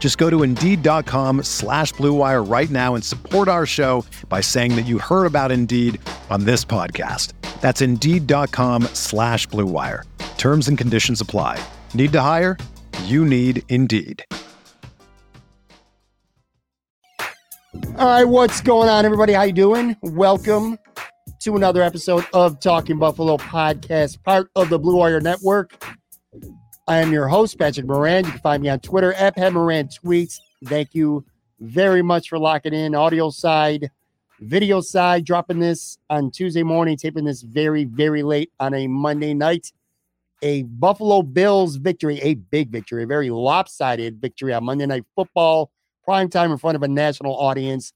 Just go to Indeed.com slash BlueWire right now and support our show by saying that you heard about Indeed on this podcast. That's Indeed.com slash BlueWire. Terms and conditions apply. Need to hire? You need Indeed. All right, what's going on, everybody? How you doing? Welcome to another episode of Talking Buffalo podcast, part of the Blue Wire Network. I am your host, Patrick Moran. You can find me on Twitter at Pat Moran Tweets. Thank you very much for locking in. Audio side, video side, dropping this on Tuesday morning, taping this very, very late on a Monday night. A Buffalo Bills victory, a big victory, a very lopsided victory on Monday Night Football, prime time in front of a national audience,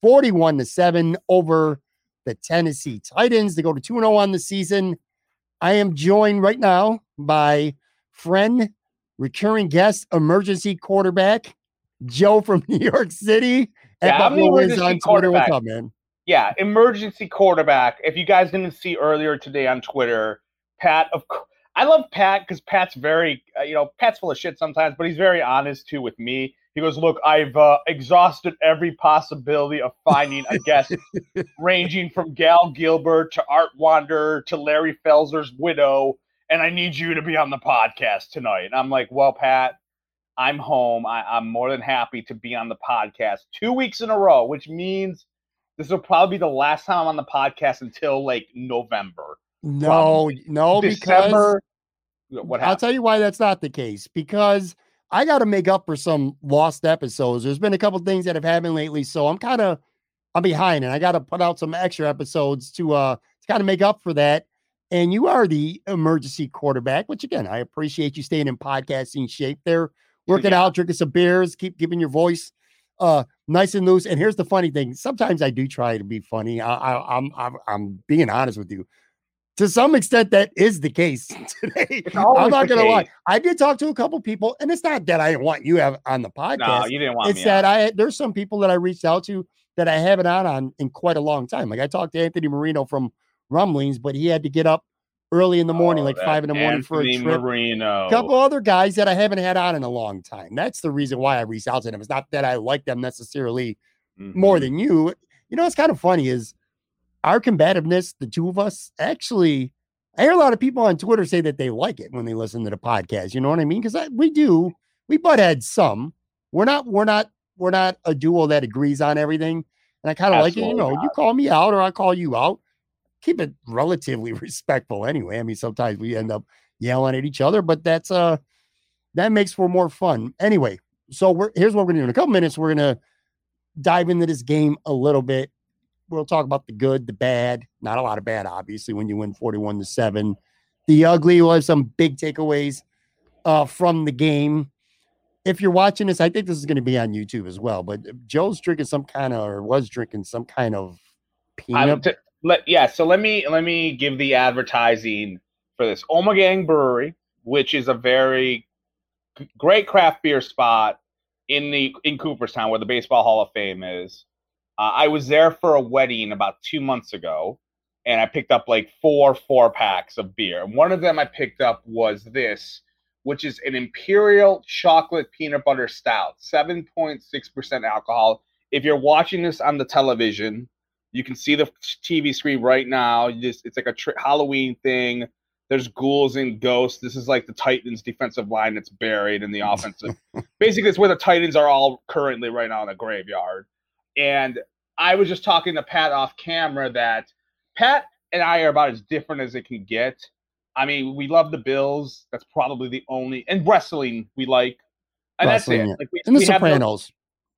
41 to 7 over the Tennessee Titans. They go to 2 0 on the season. I am joined right now by friend, recurring guest, emergency quarterback, Joe from New York City. Yeah, I'm the emergency quarterback. What's up, man? Yeah, emergency quarterback. If you guys didn't see earlier today on Twitter, Pat, of course, I love Pat because Pat's very, uh, you know, Pat's full of shit sometimes, but he's very honest too with me. He goes, "Look, I've uh, exhausted every possibility of finding a guest, ranging from Gale Gilbert to Art Wander to Larry Felser's widow, and I need you to be on the podcast tonight." And I'm like, "Well, Pat, I'm home. I, I'm more than happy to be on the podcast two weeks in a row, which means this will probably be the last time I'm on the podcast until like November." No, no, December, because what I'll tell you why that's not the case. Because I got to make up for some lost episodes. There's been a couple things that have happened lately, so I'm kind of I'm behind, and I got to put out some extra episodes to uh to kind of make up for that. And you are the emergency quarterback, which again I appreciate you staying in podcasting shape there, working Yeah. out, drinking some beers, keep giving your voice uh nice and loose. And here's the funny thing: sometimes I do try to be funny. I, I I'm I'm I'm being honest with you. To some extent, that is the case today. I'm not gonna lie. I did talk to a couple people, and it's not that I didn't want you have on the podcast. No, you didn't want it's that on. I there's some people that I reached out to that I haven't on on in quite a long time. Like I talked to Anthony Marino from Rumblings, but he had to get up early in the morning, Oh, like five in the morning for a trip. Marino. A couple other guys that I haven't had on in a long time. That's the reason why I reached out to them. It's not that I like them necessarily more Mhm. than you. You know, what's kind of funny is our combativeness, the two of us, actually, I hear a lot of people on Twitter say that they like it when they listen to the podcast. You know what I mean? Because we do, we butt heads some. We're not, we're not, we're not a duo that agrees on everything. And I kind of like it. You know, you call me out or I call you out. Keep it relatively respectful anyway. I mean, sometimes we end up yelling at each other, but that's uh that makes for more fun. Anyway, so we're here's what we're gonna do. In a couple minutes, we're gonna dive into this game a little bit. We'll talk about the good, the bad, not a lot of bad, obviously, when you win 41 to 7. The ugly, we'll have some big takeaways uh, from the game. If you're watching this, I think this is going to be on YouTube as well. But Joe's drinking some kind of, or was drinking some kind of peanut. t- let yeah. So let me let me give the advertising for this Ommegang Brewery, which is a very great craft beer spot in the in Cooperstown, where the Baseball Hall of Fame is. Uh, I was there for a wedding about two months ago, and I picked up like four four packs of beer. And one of them I picked up was this, which is an Imperial Chocolate Peanut Butter Stout, seven point six percent alcohol. If you're watching this on the television, you can see the TV screen right now. You just it's like a tr- Halloween thing. There's ghouls and ghosts. This is like the Titans defensive line that's buried in the offensive. Basically, it's where the Titans are all currently right now in the graveyard. And I was just talking to Pat off camera that Pat and I are about as different as it can get. I mean, we love the Bills. That's probably the only and wrestling we like, and Wrestling, that's it. Like we, And The Sopranos,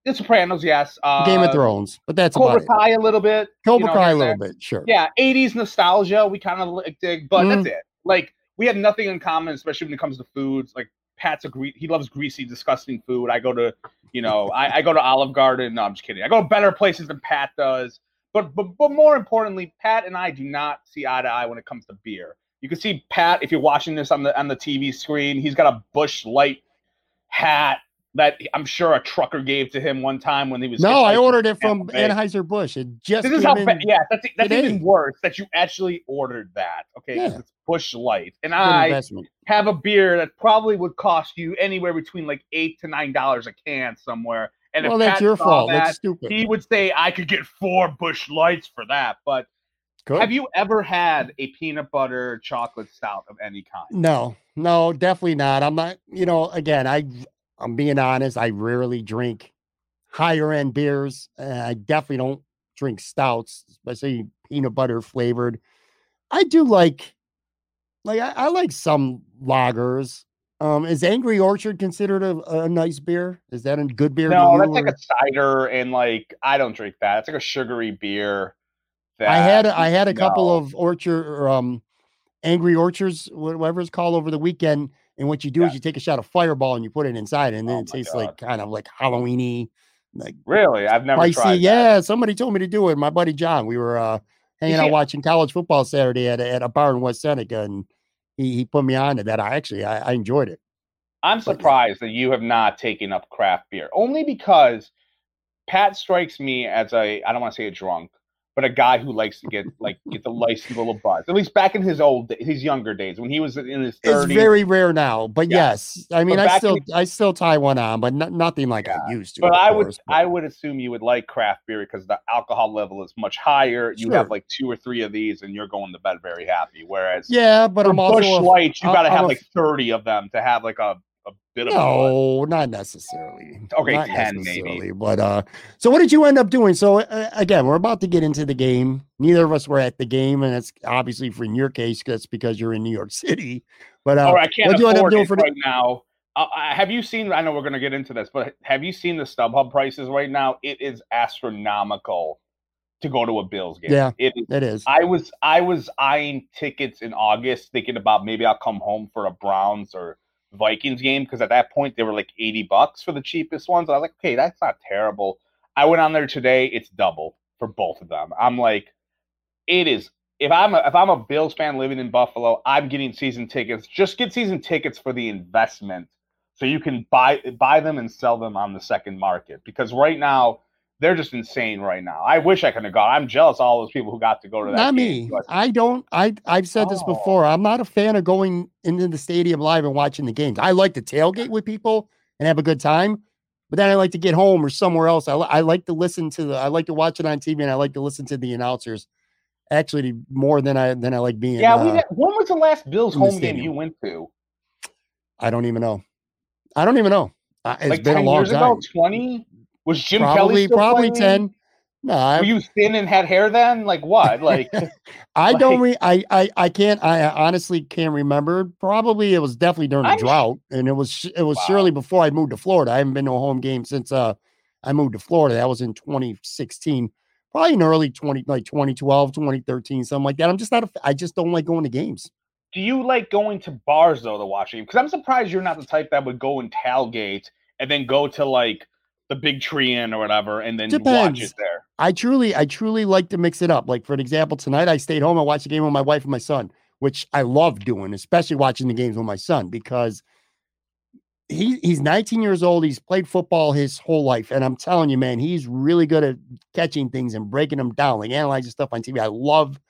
the Sopranos, yes. Uh, Game of Thrones, but that's Cobra about it. Kai a little bit. Cobra you know, Kai a little bit, sure. Yeah, 80s nostalgia, we kind of like dig, but Mm. that's it. Like we have nothing in common, especially when it comes to foods. Like Pat's a gre- he loves greasy, disgusting food. I go to, you know, I, I go to Olive Garden. No, I'm just kidding. I go to better places than Pat does. But but but more importantly, Pat and I do not see eye to eye when it comes to beer. You can see Pat if you're watching this on the on the TV screen. He's got a Busch Light hat that I'm sure a trucker gave to him one time when he was. No, I ordered it from Anheuser Busch. It just This is how in. Yeah, that's that's even worse that you actually ordered that. Okay, Yeah. it's Busch Light, and Good I investment. have a beer that probably would cost you anywhere between like eight to nine dollars a can somewhere. And Well, that's Pat your fault. that, That's stupid. he would say I could get four Busch Lights for that. But Good. have you ever had a peanut butter chocolate stout of any kind? No, no, definitely not. I'm not, you know, again, I I'm being honest, I rarely drink higher end beers. and I definitely don't drink stouts, especially peanut butter flavored. I do like like I, I like some lagers. Um, is Angry Orchard considered a, a nice beer? Is that a good beer? No, that's like a cider, and like I don't drink that. It's like a sugary beer. I had I had a couple of orchard or um angry orchards, whatever it's called over the weekend. And what you do Yeah. is you take a shot of fireball and you put it inside, and then Oh it tastes like kind of like Halloweeny, like Really, I've never spicy. tried. that. Yeah, somebody told me to do it. My buddy John, we were uh hanging see, out watching college football Saturday at a, at a bar in West Seneca, and he, he put me on to that. I actually I, I enjoyed it. I'm But- surprised that you have not taken up craft beer, only because Pat strikes me as a I don't want to say a drunk, but a guy who likes to get like get the license little buzz. At least back in his old his younger days when he was in his It's very rare now, but Yeah. yes, I mean I still I still tie one on, but no- nothing like Yeah, I used to. but I would course, but- I would assume you would like craft beer because the alcohol level is much higher. You have like two or three of these, and you're going to bed very happy. Whereas yeah, but I'm Busch also a- Lights, you I'm- got to I'm have a like thirty of them to have like a, a bit of. No, not necessarily. Okay, Not 10 maybe. But uh, so what did you end up doing? So uh, again, we're about to get into the game. Neither of us were at the game, and it's obviously for in your case, that's because you're in New York City. But uh, or I can't what'd you end up doing for the- right now. Uh, uh, have you seen? I know we're going to get into this, but have you seen the StubHub prices right now? It is astronomical to go to a Bills game. Yeah. it is. it is. I was I was eyeing tickets in August, thinking about maybe I'll come home for a Browns or Vikings game because at that point they were like eighty bucks for the cheapest ones. I was like, okay, that's not terrible. I went on there today; it's double for both of them. I'm like, it is. If I'm a, if I'm a Bills fan living in Buffalo, I'm getting season tickets. Just get season tickets for the investment, so you can buy buy them and sell them on the second market. Because right now they're just insane. Right now, I wish I could have gone. I'm jealous of all those people who got to go to that. Not game, me. but- I don't. I I've said this Oh. before. I'm not a fan of going into the stadium live and watching the games. I like to tailgate with people and have a good time, but then I like to get home or somewhere else. I, I like to listen to the. I like to watch it on TV and I like to listen to the announcers. Actually, more than I than I like being. Yeah, uh, we. When was the last Bills home game you went to? I don't even know. I don't even know. Uh, It's like been a long years time. twenty. Was Jim Kelly probably still probably playing? ten. No, I, Were you thin and had hair then? Like what? Like I don't. Re- I, I I can't. I honestly can't remember. Probably it was definitely during the I'm drought, and it was it was Wow. surely before I moved to Florida. I haven't been to a home game since uh I moved to Florida. That was in 2016. Probably in early 20 like 2012, 2013, something like that. I'm just not. A, I just don't like going to games. do you like going to bars though to watch it? Because I'm surprised you're not the type that would go and tailgate and then go to like the Big Tree Inn or whatever and then watch it there. I truly, I truly like to mix it up. Like for an example, tonight I stayed home and watched the game with my wife and my son, which I love doing, especially watching the games with my son because he he's 19 years old. He's played football his whole life, and I'm telling you, man, he's really good at catching things and breaking them down, like analyzing stuff on TV. I love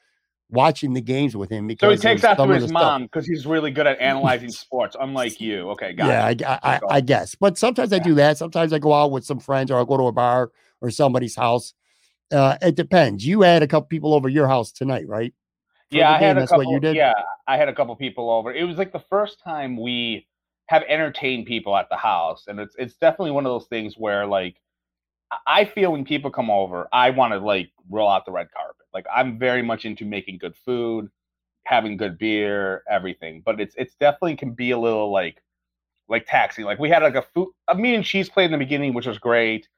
watching the games with him because So he takes after his mom because he's really good at analyzing sports, unlike you. Okay, got yeah, it. I, I, I guess. But sometimes I do that. Sometimes I go out with some friends or I'll go to a bar or somebody's house. Uh, it depends. You had a couple people over your house tonight, right? For Yeah, I had game, a couple. what you did? Yeah, I had a couple people over. It was like the first time we have entertained people at the house, and it's it's definitely one of those things where like I feel when people come over, I want to like roll out the red carpet. Like I'm very much into making good food, having good beer, everything. But it's it's definitely can be a little like like taxing. Like we had like a food a meat and cheese plate in the beginning, which was great,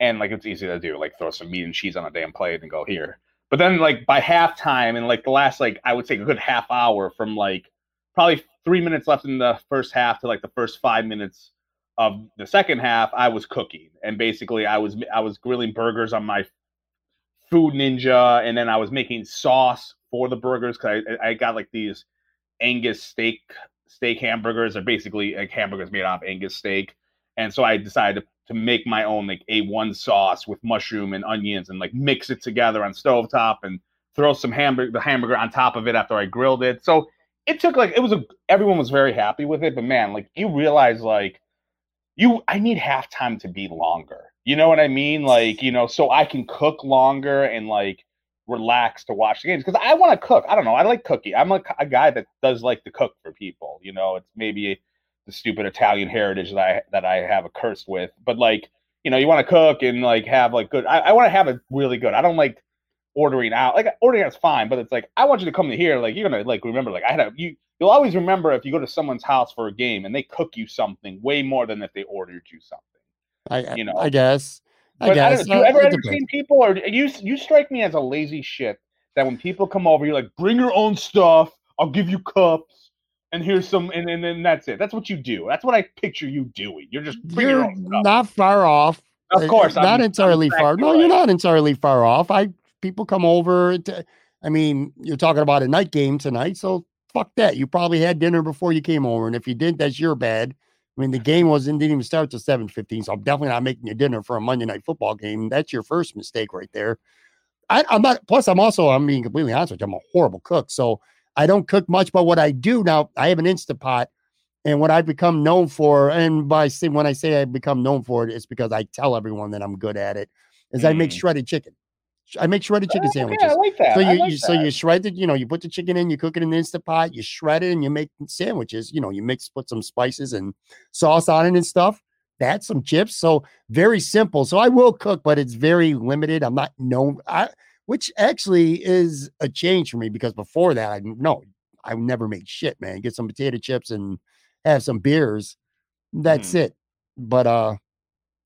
and like it's easy to do. Like throw some meat and cheese on a damn plate and go here. But then like by halftime and like the last like I would say a good half hour from like probably three minutes left in the first half to like the first five minutes of the second half, I was cooking and basically I was I was grilling burgers on my Food Ninja, and then I was making sauce for the burgers because I, I got like these Angus steak steak hamburgers. They're basically like hamburgers made off Angus steak, and so I decided to, to make my own like A1 sauce with mushroom and onions and like mix it together on stovetop and throw some hamburger the hamburger on top of it after I grilled it. So it took like it was a everyone was very happy with it, but man, like you realize like you I need halftime to be longer. You know what I mean? Like, you know, so I can cook longer and like relax to watch the games because I want to cook. I don't know. I like cooking. I'm a, a guy that does like to cook for people. You know, it's maybe the stupid Italian heritage that I that I have a curse with, but like, you know, you want to cook and like have like good. I, I want to have it really good. I don't like ordering out. Like ordering out's fine, but it's like I want you to come to here. Like you're gonna like remember. Like I had a you. You'll always remember if you go to someone's house for a game and they cook you something way more than if they ordered you something. I You know. I guess. I But I guess. don't know, do you Uh, ever entertain people, or you you strike me as a lazy shit that when people come over, you're like, bring your own stuff. I'll give you cups, and here's some, and and then that's it. That's what you do. That's what I picture you doing. You're just bring You're own stuff. not far off. Of course, not I'm- I'm entirely far. exactly No, you're not entirely far off. I people come over. To, I mean, you're talking about a night game tonight, so fuck that. You probably had dinner before you came over, and if you didn't, that's your bad. I mean, the game wasn't didn't even start till seven fifteen, so I'm definitely not making you dinner for a Monday night football game. That's your first mistake right there. I, I'm not. Plus, I'm also. I'm being completely honest with you. I'm a horrible cook, so I don't cook much. But what I do now, I have an Instapot, and what I've become known for, and by when I say I become known for it, it's because I tell everyone that I'm good at it. Is I make Mm. shredded chicken. I make shredded chicken Oh, sandwiches. Okay, I like that. So you, like you so you shred it, you know, you put the chicken in, you cook it in the instant pot, you shred it, and you make sandwiches. You know, you mix, put some spices and sauce on it and stuff. That's some chips. So very simple. So I will cook, but it's very limited. I'm not known. I which actually is a change for me because before that, I no, I never made shit, man. Get some potato chips and have some beers. That's Hmm. it. But uh,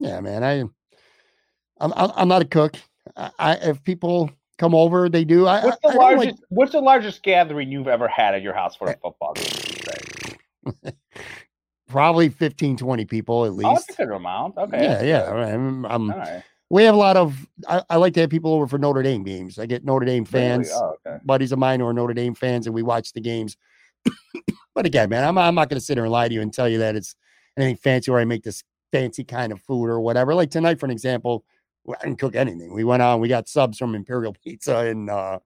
yeah, man, I I'm, I'm not a cook. I, if people come over, they do. I, What's the don't like- largest? What's the largest gathering you've ever had at your house for a football game? would you say? probably 15, 20 people at Oh, that's least. a good amount. Okay. yeah, yeah. I'm, I'm- All right. we have a lot of. I, I like to have people over for Notre Dame games. I get Notre Dame Really? Oh, fans, Oh, okay. buddies of mine who are Notre Dame fans, and we watch the games. but again, man, I'm I'm not going to sit there and lie to you and tell you that it's anything fancy or I make this fancy kind of food or whatever. Like tonight, for an example, I didn't cook anything. We went on, we got subs from Imperial Pizza and uh,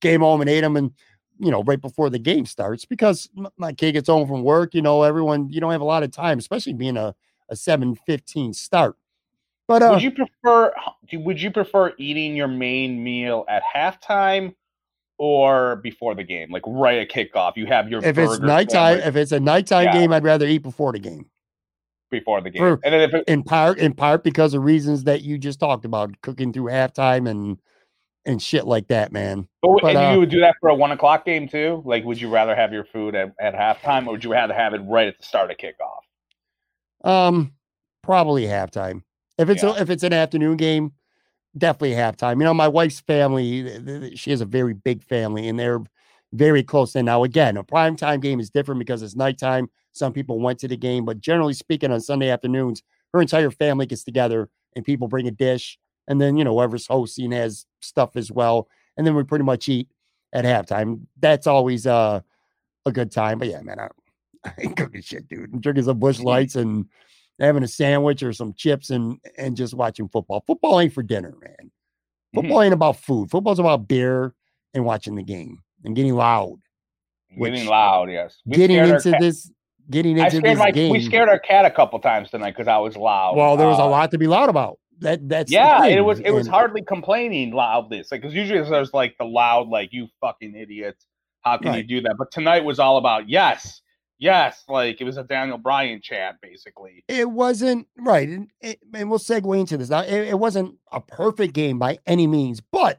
came home and ate them. And, you know, right before the game starts because my kid gets home from work, you know, everyone, you don't have a lot of time, especially being a, a 715 start. But uh, would you prefer? Would you prefer eating your main meal at halftime or before the game, like right at kickoff? You have your if it's nighttime, sandwich if it's a nighttime Yeah. game, I'd rather eat before the game. Before the game, for- and then if it, In part, in part because of reasons that you just talked about, cooking through halftime and and shit like that, man. but, but, and uh, you would do that for a one o'clock game too. Like, would you rather have your food at, at halftime, or would you rather have it right at the start of kickoff? Um, probably halftime. If it's Yeah. a, if it's an afternoon game, definitely halftime. You know, my wife's family, she has a very big family, and they're very close. And now, again, a prime time game is different because it's nighttime. Some people went to the game, but generally speaking, on Sunday afternoons, her entire family gets together, and people bring a dish, and then you know whoever's hosting has stuff as well, and then we pretty much eat at halftime. That's always uh, a good time. But yeah, man, I, I ain't cooking shit, dude. I'm drinking some Busch lights and having a sandwich or some chips and and just watching football. Football ain't for dinner, man. Mhm. Football ain't about food. Football's about beer and watching the game and getting loud. Getting loud, yes. We getting scared our into cat- this, getting into this my. game. We scared our cat a couple times tonight because I was loud. well, there was a Uh, lot to be loud about. That that's Yeah, it was. It was and- hardly complaining loudness, like because usually there's like the loud, like you fucking idiots. How can you do that? But tonight was all about yes, yes. Like it was a Daniel Bryan chant, basically. It wasn't right, and, it, and we'll segue into this. Now, it, it wasn't a perfect game by any means, but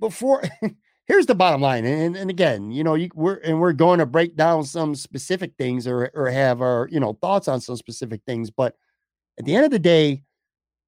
before here's the bottom line. And, and again, you know, you, we're and we're going to break down some specific things or or have our, you know, thoughts on some specific things. But at the end of the day,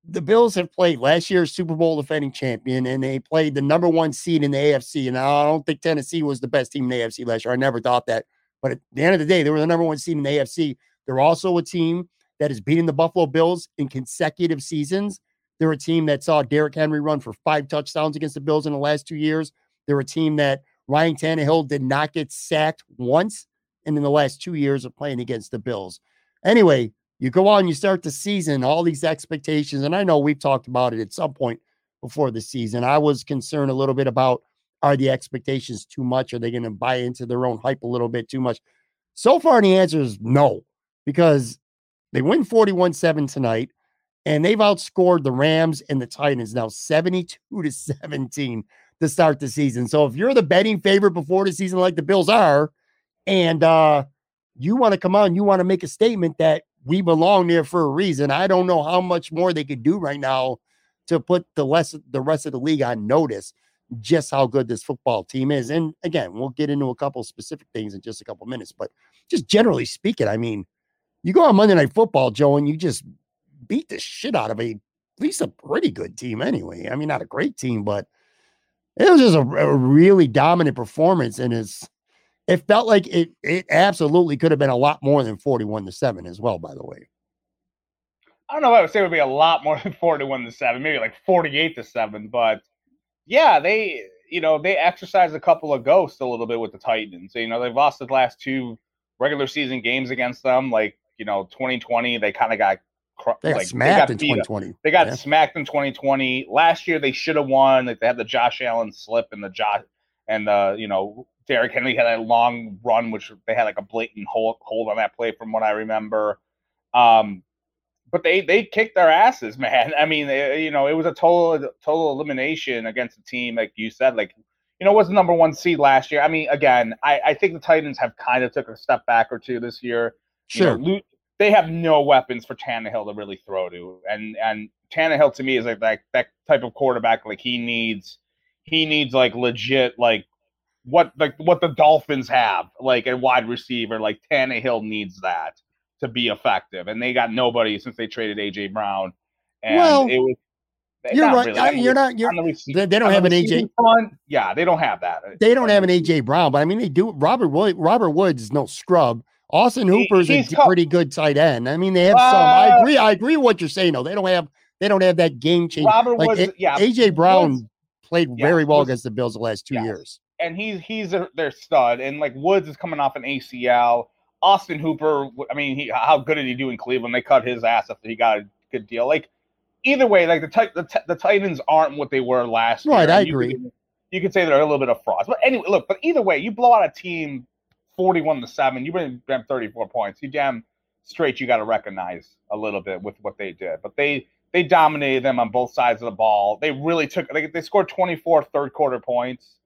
the Bills have played last year's Super Bowl defending champion, and they played the number one seed in the AFC. And I don't think Tennessee was the best team in the AFC last year. I never thought that. But at the end of the day, they were the number one seed in the AFC. They're also a team that is beating the Buffalo Bills in consecutive seasons. They're a team that saw Derrick Henry run for five touchdowns against the Bills in the last two years. They're a team that Ryan Tannehill did not get sacked once and in the last two years of playing against the Bills. Anyway, you go on, you start the season, all these expectations. And I know we've talked about it at some point before the season. I was concerned a little bit about are the expectations too much? Are they going to buy into their own hype a little bit too much? So far, the answer is no, because they win 41 7 tonight, and they've outscored the Rams and the Titans now 72 to 17 to start the season. So if you're the betting favorite before the season, like the Bills are, and uh, you want to come on, you want to make a statement that we belong there for a reason. I don't know how much more they could do right now to put the less the rest of the league on notice just how good this football team is. And again, we'll get into a couple specific things in just a couple minutes, but just generally speaking, I mean, you go on Monday Night Football, Joe, and you just beat the shit out of a at least a pretty good team anyway. I mean, not a great team, but it was just a, a really dominant performance, and it's it felt like it it absolutely could have been a lot more than 41 to 7 as well, by the way. I don't know I would say it would be a lot more than 41 to 7, maybe like 48 to 7, but yeah, they you know, they exercised a couple of ghosts a little bit with the Titans. So, You know, they've lost the last two regular season games against them. Like, you know, 2020, they kind of got they got like, smacked they got in 2020. They got yeah. smacked in 2020. Last year they should have won. Like they had the Josh Allen slip and the Josh and the you know Derrick Henry had a long run, which they had like a blatant hold hold on that play from what I remember. Um, but they they kicked their asses, man. I mean, they, you know, it was a total total elimination against a team like you said, like you know, was the number one seed last year. I mean, again, I, I think the Titans have kind of took a step back or two this year. Sure. You know, they have no weapons for Tannehill to really throw to, and and Tannehill to me is like that that type of quarterback. Like he needs he needs like legit like what like what the Dolphins have like a wide receiver. Like Tannehill needs that to be effective, and they got nobody since they traded AJ Brown. And well, it was you're right. Really. I mean, you're not. You're, the they, don't have an AJ. Front, yeah, they don't have that. They don't have an AJ Brown, but I mean, they do. Robert Wood, Robert Woods is no scrub. Austin Hooper's he, a pretty good tight end. I mean, they have uh, some. I agree. I agree with what you're saying. though. they don't have. They don't have that game change. Robert like, was, yeah. AJ Brown played yeah, very well Woods, against the Bills the last two yeah. years. And he's he's a, their stud. And like Woods is coming off an ACL. Austin Hooper. I mean, he, how good did he do in Cleveland? They cut his ass after he got a good deal. Like either way, like the the, the Titans aren't what they were last right, year. Right, I you agree. Could, you could say they're a little bit of frauds. But anyway, look. But either way, you blow out a team 41 to 7. You bring them 34 points. You damn straight you got to recognize a little bit with what they did. But they they dominated them on both sides of the ball. They really took they, they scored 24 third quarter points.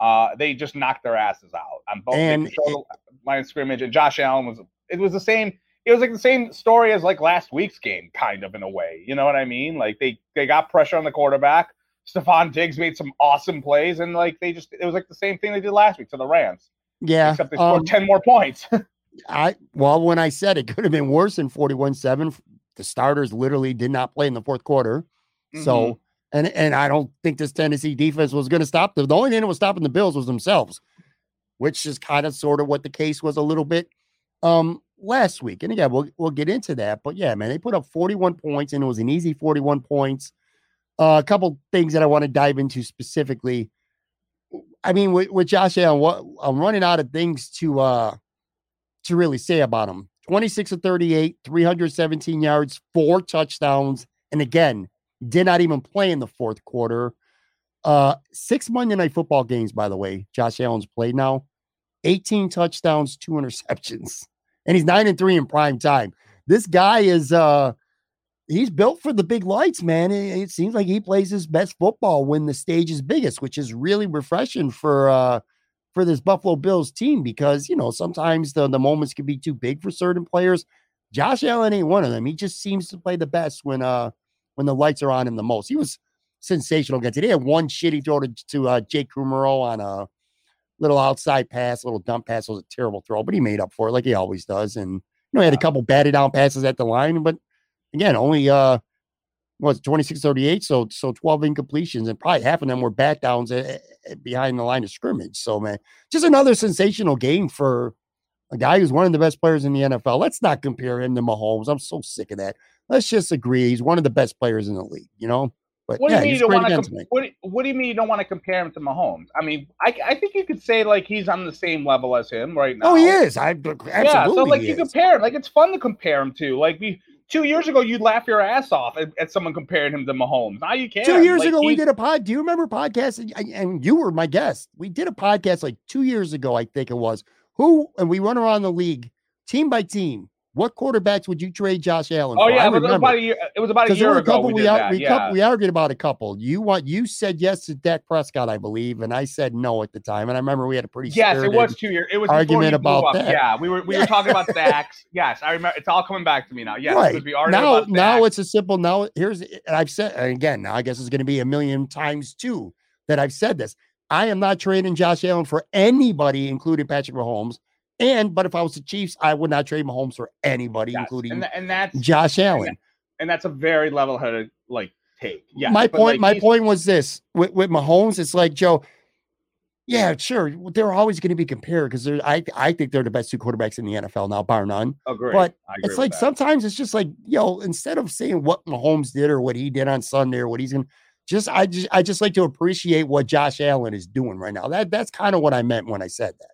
Uh, they just knocked their asses out on both and the line of scrimmage. And Josh Allen was it was the same. It was like the same story as like last week's game, kind of in a way. You know what I mean? Like they they got pressure on the quarterback. Stefon Diggs made some awesome plays, and like they just it was like the same thing they did last week to the Rams. Yeah. Except they scored um, 10 more points. I well, when I said it could have been worse than 41-7, the starters literally did not play in the fourth quarter. Mm-hmm. So and and I don't think this Tennessee defense was going to stop them. The only thing that was stopping the Bills was themselves, which is kind of sort of what the case was a little bit um last week. And again, we'll we'll get into that. But yeah, man, they put up 41 points and it was an easy 41 points. Uh, a couple things that I want to dive into specifically. I mean, with, with Josh Allen, what I'm running out of things to uh to really say about him. 26 of 38, 317 yards, four touchdowns, and again, did not even play in the fourth quarter. Uh, six Monday night football games, by the way, Josh Allen's played now. 18 touchdowns, two interceptions. And he's nine and three in prime time. This guy is uh he's built for the big lights, man. It, it, seems like he plays his best football when the stage is biggest, which is really refreshing for uh for this Buffalo Bills team because you know sometimes the, the moments can be too big for certain players. Josh Allen ain't one of them. He just seems to play the best when uh when the lights are on him the most. He was sensational against it. He had one shitty throw to, to uh, Jake Kumerow on a little outside pass, little dump pass. It was a terrible throw, but he made up for it like he always does. And you know, he had a couple batted down passes at the line, but again, only uh was 26 38 so so 12 incompletions and probably half of them were bat downs at, at behind the line of scrimmage so man just another sensational game for a guy who's one of the best players in the NFL let's not compare him to Mahomes I'm so sick of that let's just agree he's one of the best players in the league you know but what do you mean you don't want to? me. what, what do you mean you don't want to compare him to Mahomes? I mean, I, I think you could say like he's on the same level as him right now. oh he is I absolutely Yeah, so like you compare him. Like it's fun to compare him to. Like we two years ago, you'd laugh your ass off at, at someone comparing him to Mahomes. Now you can't. Two years Like, ago, we did a pod. Do you remember podcast? And, and you were my guest. We did a podcast like two years ago, I think it was. Who and we went around the league, team by team. What quarterbacks would you trade Josh Allen? For? Oh for? yeah, it was about a year. It was about a year a ago. couple We we, did ar- that. we, yeah. coup- we argued about a couple. You want you said yes to Dak Prescott, I believe, and I said no at the time. And I remember we had a pretty Yes, it was two years. It was argument about that. Yeah, we were we were talking about Dax. Yes, I remember. It's all coming back to me now. Yes, right we now. Now it's a simple. Now here's and I've said and again. Now I guess it's going to be a million times too that I've said this. I am not trading Josh Allen for anybody, including Patrick Mahomes. And but if I was the Chiefs, I would not trade Mahomes for anybody, Yes, including and, and that's Josh Allen. and that's a very level-headed like take. Yeah, my point. like, my point was this: with, with Mahomes, it's like Joe. Yeah, sure. They're always going to be compared because they're. I I think they're the best two quarterbacks in the NFL now, bar none. Agree. but I agree It's like that. sometimes it's just like yo, instead of saying what Mahomes did or what he did on Sunday or what he's going, just I just I just like to appreciate what Josh Allen is doing right now. That that's kind of what I meant when I said that.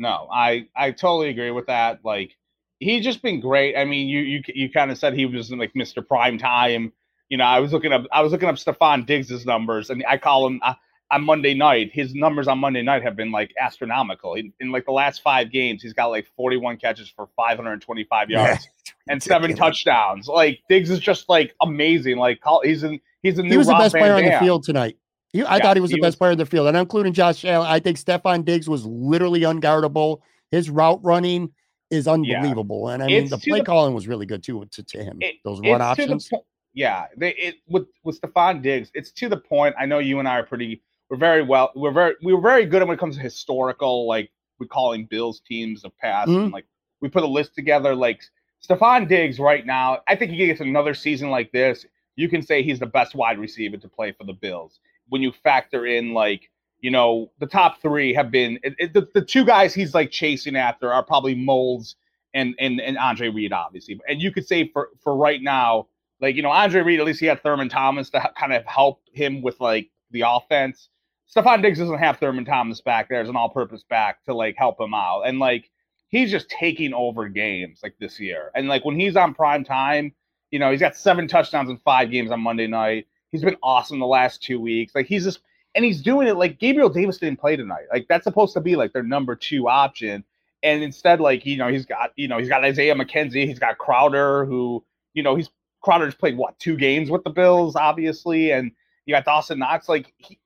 No, I I totally agree with that. Like he's just been great. I mean, you you you kind of said he was like Mr. Prime Time. You know, I was looking up I was looking up Stefon Diggs's numbers, and I call him uh, on Monday night. His numbers on Monday night have been like astronomical. In, in like the last five games, he's got like 41 catches for 525 yards and seven touchdowns. Like Diggs is just like amazing. Like call, he's in he's a new He was the Rob best Van player on the field tonight. He, I Yeah, thought he was the he best was- player in the field, and I'm including Josh Allen. I think Stefon Diggs was literally unguardable. His route running is unbelievable, and I mean It's the play the- calling was really good too to, to him. It- Those run to the options. yeah, they, it with with Stefon Diggs, it's to the point. I know you and I are pretty. We're very well. We're very. We were very good when it comes to historical, like recalling Bills teams of past. Mhm. And like we put a list together. Like Stefon Diggs right now, I think he gets another season like this. You can say he's the best wide receiver to play for the Bills when you factor in like you know the top three have been it, it- the, the two guys he's like chasing after are probably Moulds and and and Andre Reed, obviously. And you could say for for right now, like you know, Andre Reed, at least he had Thurman Thomas to kind of help him with like the offense. Stefon Diggs doesn't have Thurman Thomas back there as an all-purpose back to like help him out, and like he's just taking over games like this year. And like when he's on prime time, you know, he's got seven touchdowns in five games on Monday night. He's been awesome the last two weeks. Like he's just and he's doing it like Gabriel Davis didn't play tonight. Like that's supposed to be like their number two option. And instead, like, you know, he's got, you know, he's got Isaiah McKenzie, he's got Crowder, who, you know, he's Crowder's played what, two games with the Bills, obviously, and you got Dawson Knox. Like he,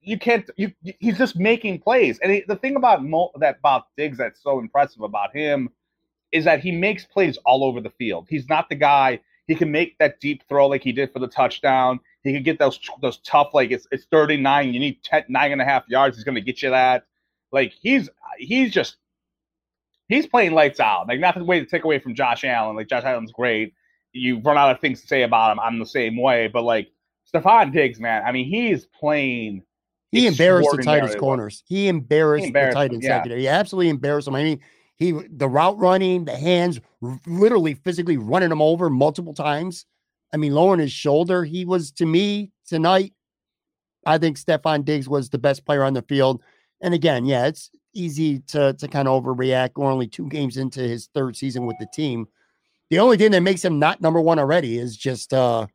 you can't you he's just making plays. And he, the thing about Mo, that about Diggs that's so impressive about him is that he makes plays all over the field. He's not the guy he can make that deep throw like he did for the touchdown. He can get those those tough like it's it's 39. You need 10, nine and a half yards. He's going to get you that. Like he's he's just he's playing lights out. Like not the way to take away from Josh Allen. Like Josh Allen's great. You run out of things to say about him. I'm the same way. But like Stefon Diggs, man, I mean he's playing. He embarrassed the Titans corners. He embarrassed, embarrassed the Titans yeah. secondary. He absolutely embarrassed them. I mean, he the route running, the hands, literally physically running them over multiple times. I mean, lowering his shoulder. He was to me tonight. I think Stefon Diggs was the best player on the field. And again, yeah, it's easy to to kind of overreact. We're only two games into his third season with the team. The only thing that makes him not number one already is just uh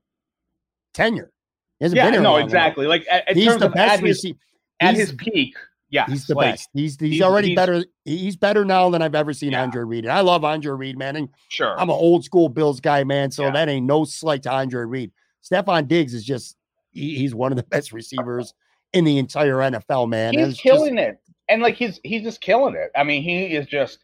tenure. He hasn't Yeah, been no, long exactly. Like at, in He's terms the of best at his, receiver. at his peak, yes, He's the like, best. He's he's, he's- already he's- better. He's better now than I've ever seen Yeah. Andre Reed. And I love Andre Reed, man. And Sure. I'm an old school Bills guy, man. So Yeah. that ain't no slight to Andre Reed. Stefon Diggs is just he- he's one of the best receivers in the entire NFL, man. he's It's just- killing it, and like he's he's just killing it. I mean, he is just.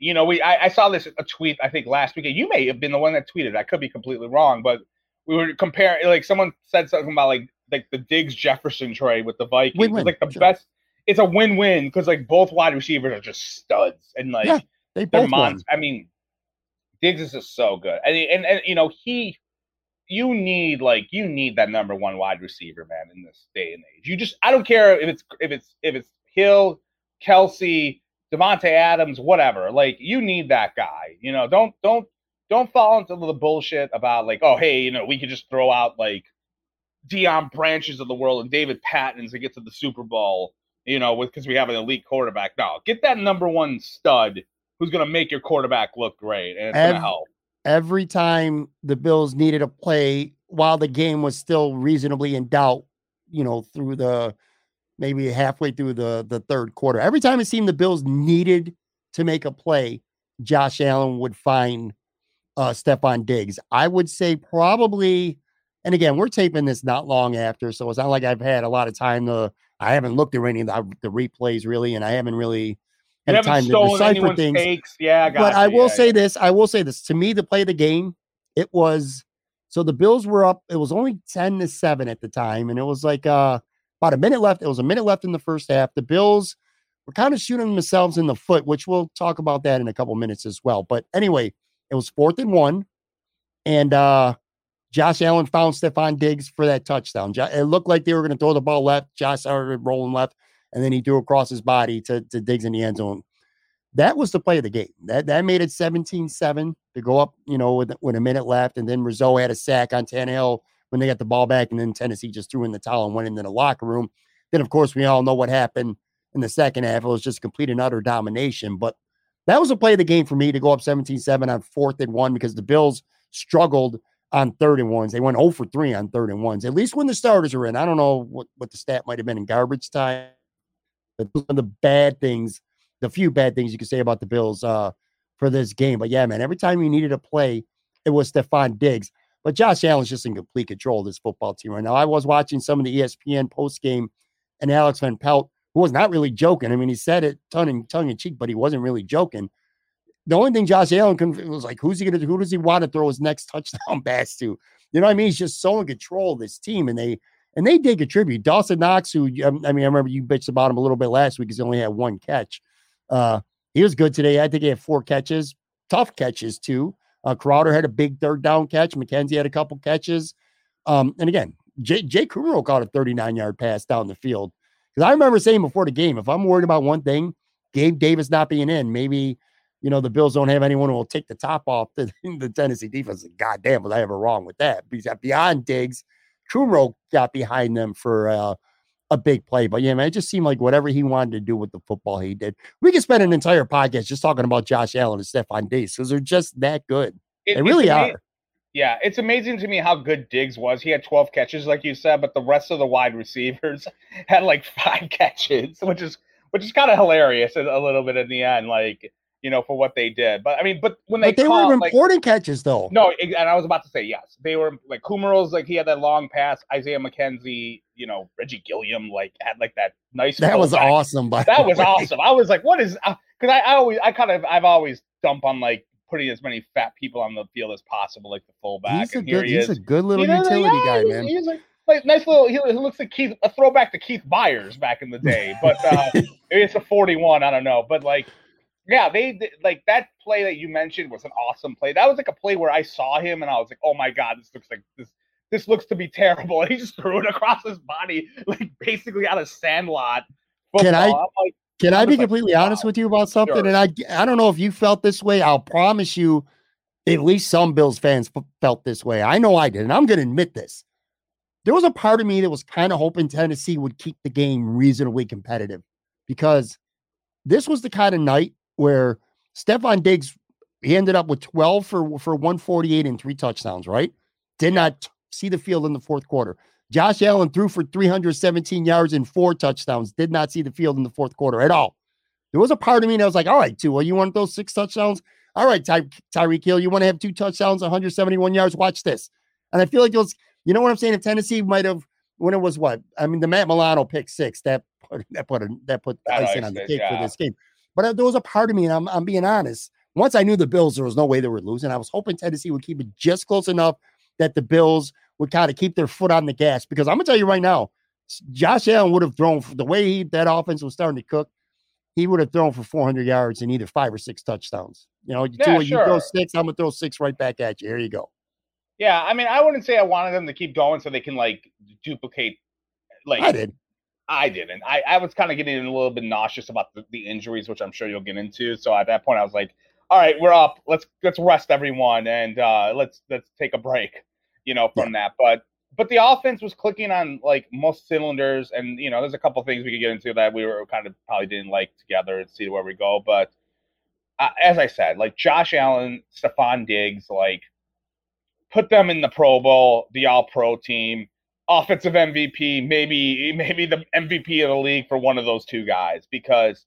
You know, we I, I saw this a tweet I think last weekend. You may have been the one that tweeted. I could be completely wrong, but we were comparing. Like someone said something about like like the Diggs Jefferson trade with the Vikings. Win-win, like the sure. best. It's a win-win because like both wide receivers are just studs and like Yeah, They they're both mon- I mean, Diggs is just so good, and, and and you know he, you need like you need that number one wide receiver, man, in this day and age. You just I don't care if it's if it's if it's Hill, Kelce, Davante Adams, whatever. Like you need that guy. You know, don't don't don't fall into the bullshit about like, oh hey, you know, we could just throw out like Deion Branches of the world and David Pattons to get to the Super Bowl. You know, with because we have an elite quarterback. No, get that number one stud who's going to make your quarterback look great, and it's going to help. Every time the Bills needed a play while the game was still reasonably in doubt, you know, through the maybe halfway through the the third quarter. Every time it seemed the Bills needed to make a play, Josh Allen would find uh Stefon Diggs. I would say probably, and again, we're taping this not long after, so it's not like I've had a lot of time to. I haven't looked at any of the, the replays really, and I haven't really You had haven't time to decipher things. takes. Yeah, I got But I will Yeah, say yeah. this. I will say this. To me, to play the game, it was so the Bills were up. It was only 10 to 7 at the time. And it was like uh about a minute left. It was a minute left in the first half. The Bills were kind of shooting themselves in the foot, which we'll talk about that in a couple minutes as well. But anyway, it was fourth and one. And uh Josh Allen found Stefon Diggs for that touchdown. It looked like they were going to throw the ball left. Josh started rolling left, and then he threw across his body to, to Diggs in the end zone that was the play of the game. That that made it 17-7 to go up, you know, with, with a minute left. And then Rizzo had a sack on Tannehill when they got the ball back, and then Tennessee just threw in the towel and went into the locker room. Then, of course, we all know what happened in the second half. It was just complete and utter domination. But that was a play of the game for me to go up 17-7 on fourth and one because the Bills struggled on third and ones. They went 0 for 3 on third and ones. At least when the starters are in. I don't know what, what the stat might have been in garbage time. But one of the bad things the few bad things you could say about the Bills uh, for this game. But yeah, man, every time you needed a play, it was Stefon Diggs. But Josh Allen's just in complete control of this football team right now. I was watching some of the ESPN post game, and Alex Van Pelt, who was not really joking. I mean, he said it tongue in, tongue in cheek, but he wasn't really joking. The only thing Josh Allen was like, who's he going to Who does he want to throw his next touchdown pass to? You know what I mean? He's just so in control of this team, and they and they did contribute. Dawson Knox, who um, I mean, I remember you bitched about him a little bit last week because he only had one catch. Uh, he was good today. I think he had four catches, tough catches too. Uh, Crowder had a big third down catch. McKenzie had a couple catches. Um, and again, Jay, Jay Kumerow caught a 39 yard pass down the field. Because I remember saying before the game, if I'm worried about one thing, Gabe Davis not being in, maybe you know the Bills don't have anyone who will take the top off the, the Tennessee defense. God damn, was I ever wrong with that? Because beyond Diggs, Kumerow got behind them for uh, a big play. But yeah, man, it just seemed like whatever he wanted to do with the football, he did. We could spend an entire podcast just talking about Josh Allen and Stefon Diggs because they're just that good. It- They really are. Yeah, it's amazing to me how good Diggs was. He had 12 catches, like you said, but the rest of the wide receivers had like five catches, which is which is kind of hilarious a little bit in the end, like you know, for what they did. But I mean, but when they But they caught, were like, important catches though. no, and I was about to say yes, they were like Kumerow's, like he had that long pass. Isaiah McKenzie, you know, Reggie Gilliam, like had like that nice. that was fullback awesome. By that was way. awesome. I was like, what is because I, I always I kind of I've always dump on like putting as many fat people on the field as possible, like the fullback. He's a and here good, he he's is. a good little You know, like, utility yeah, guy, he's- man. He's like, like nice little. He, he looks like Keith, a throwback to Keith Byars back in the day, but uh, maybe it's a forty-one. I don't know, but like, yeah, they did- like that play that you mentioned was an awesome play. That was like a play where I saw him and I was like, oh my god, this looks like this. This looks to be terrible, and he just threw it across his body, like basically out of sandlot. Can I- uh, like, Can I be like, completely honest with you about something? Sure. And I I don't know if you felt this way. I'll promise you, at least some Bills fans f- felt this way. I know I did, and I'm going to admit this. There was a part of me that was kind of hoping Tennessee would keep the game reasonably competitive because this was the kind of night where Stefon Diggs he ended up with 12 for for 148 and three touchdowns, right? Did not see the field in the fourth quarter. Josh Allen threw for 317 yards and four touchdowns. Did not see the field in the fourth quarter at all. There was a part of me that was like, all right, Tua, you want those six touchdowns? All right, Ty- Tyreek Hill, you want to have two touchdowns, 171 yards? Watch this. And I feel like it was, you know what I'm saying? If Tennessee might have, when it was what? I mean, the Matt Milano pick six, that put, that put, a, that put That icing on the cake it, for this game. But uh, there was a part of me, and I'm, I'm being honest. Once I knew the Bills, there was no way they were losing. I was hoping Tennessee would keep it just close enough that the Bills would kind of keep their foot on the gas because I'm gonna tell you right now, Josh Allen would have thrown the way he, that offense was starting to cook. He would have thrown for 400 yards and either five or six touchdowns. You know, you, Yeah, two, you throw six, I'm gonna throw six right back at you. Here you go. Yeah, I mean, I wouldn't say I wanted them to keep going so they can like duplicate. Like I did. I didn't. I, I was kind of getting a little bit nauseous about the, the injuries, which I'm sure you'll get into. So at that point, I was like, "All right, we're up. Let's let's rest everyone and uh, let's let's take a break." You know, from that. But but the offense was clicking on like most cylinders, and you know, there's a couple things we could get into that we were kind of probably didn't like together and see where we go. But uh, as I said, like Josh Allen, Stefon Diggs, like put them in the Pro Bowl, the All Pro team offensive MVP, maybe maybe the MVP of the league for one of those two guys because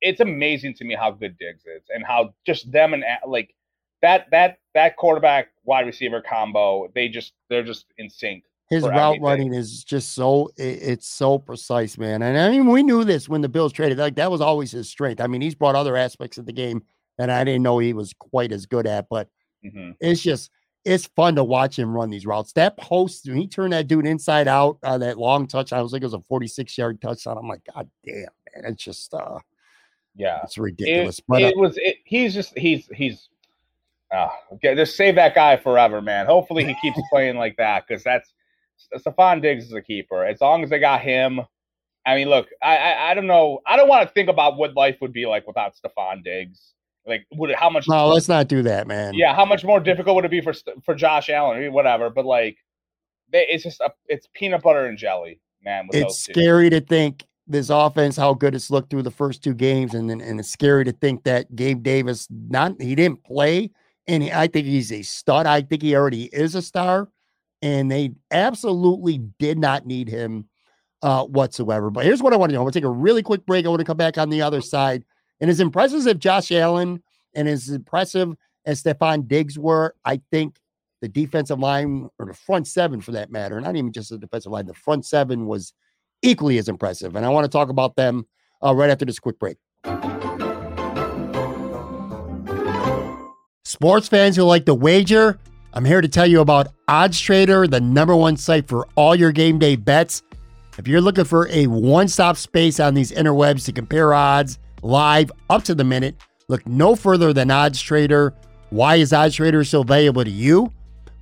it's amazing to me how good Diggs is and how just them and like that that that quarterback wide receiver combo they just they're just in sync. His route everything. running is just so it, it's so precise, man. And I mean, we knew this when the Bills traded. Like that was always his strength. I mean, he's brought other aspects of the game that I didn't know he was quite as good at, but Mhm. it's just it's fun to watch him run these routes. That post when he turned that dude inside out on that long touch, I was like it was a 46 yard touchdown. I'm like, God damn, man, it's just uh Yeah, it's it, ridiculous. but uh, it was it, he's just he's he's uh, okay, just save that guy forever, man. Hopefully he keeps playing like that because that's Stefon Diggs is a keeper. As long as they got him, I mean, look, I, I I don't know. I don't want to think about what life would be like without Stefon Diggs. Like, would it, how much? no, let's not do that, man. yeah, how much more difficult would it be for for Josh Allen? I mean, whatever, but like, they, it's just a, it's peanut butter and jelly, man. With it's scary to think this offense how good it's looked through the first two games, and then and it's scary to think that Gabe Davis not he didn't play, and he, I think he's a stud. I think he already is a star, and they absolutely did not need him uh, whatsoever. But here's what I want to do: I want to take a really quick break. I want to come back on the other side, and as impressive as Josh Allen and as impressive as Stefon Diggs were, I think the defensive line or the front seven for that matter, not even just the defensive line, the front seven was equally as impressive. And I want to talk about them uh, right after this quick break. Sports fans who like to wager, I'm here to tell you about Odds Trader, the number one site for all your game day bets. If you're looking for a one stop space on these interwebs to compare odds live up to the minute, look no further than Odds Trader. Why is Odds Trader so valuable to you?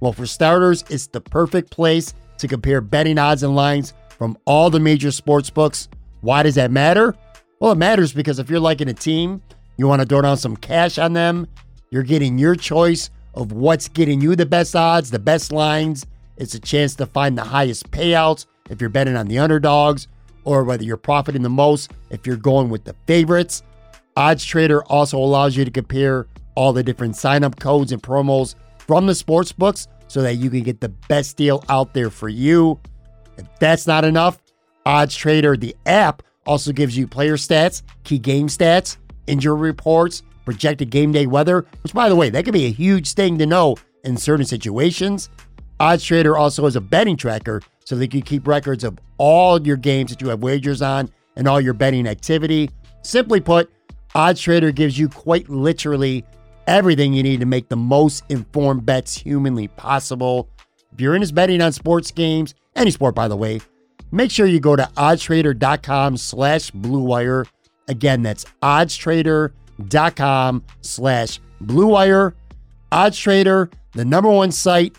Well, for starters, it's the perfect place to compare betting odds and lines from all the major sports books. Why does that matter? Well, it matters because if you're liking a team, you want to throw down some cash on them, you're getting your choice of what's getting you the best odds, the best lines. It's a chance to find the highest payouts if you're betting on the underdogs, or whether you're profiting the most if you're going with the favorites. Odds Trader also allows you to compare all the different sign up codes and promos from the sports books so that you can get the best deal out there for you. If that's not enough, Odds Trader, the app, also gives you player stats, key game stats, injury reports, projected game day weather, which, by the way, that could be a huge thing to know in certain situations. Odds Trader also has a betting tracker so that you can keep records of all your games that you have wagers on and all your betting activity. Simply put, Odds Trader gives you quite literally everything you need to make the most informed bets humanly possible. If you're into betting on sports games, any sport by the way, make sure you go to oddstrader.com slash blue wire. Again, that's oddstrader.com slash blue wire. Oddstrader, the number one site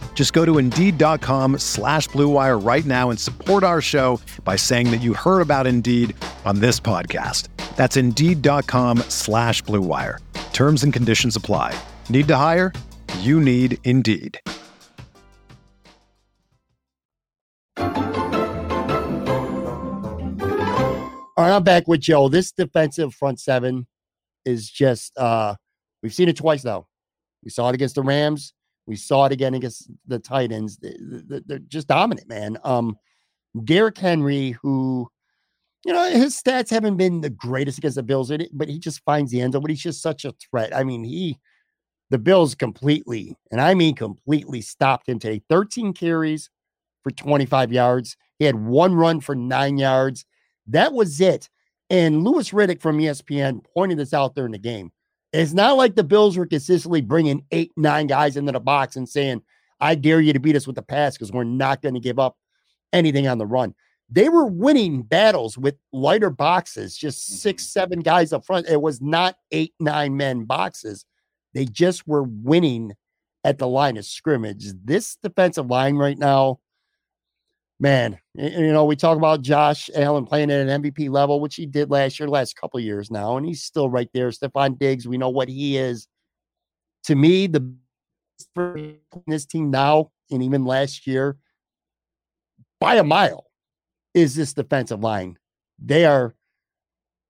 Just go to Indeed.com slash BlueWire right now and support our show by saying that you heard about Indeed on this podcast. That's Indeed.com slash BlueWire. Terms and conditions apply. Need to hire? You need Indeed. All right, I'm back with Joe. This defensive front seven is just uh we've seen it twice now. We saw it against the Rams. We saw it again against the Titans. They're just dominant, man. Um, Derrick Henry, who, you know, his stats haven't been the greatest against the Bills, but he just finds the end zone. But he's just such a threat. I mean, he, the Bills completely, and I mean completely, stopped him today. 13 carries for 25 yards. He had one run for nine yards. That was it. And Louis Riddick from ESPN pointed this out in the game. It's not like the Bills were consistently bringing eight, nine guys into the box and saying, I dare you to beat us with the pass because we're not going to give up anything on the run. They were winning battles with lighter boxes, just six, mm-hmm. seven guys up front. It was not eight, nine men boxes. They just were winning at the line of scrimmage. This defensive line right now, man, you know, we talk about Josh Allen playing at an MVP level, which he did last year, last couple years now, and he's still right there. Stefon Diggs, we know what he is. To me, the for this team now and even last year, by a mile, is this defensive line. They are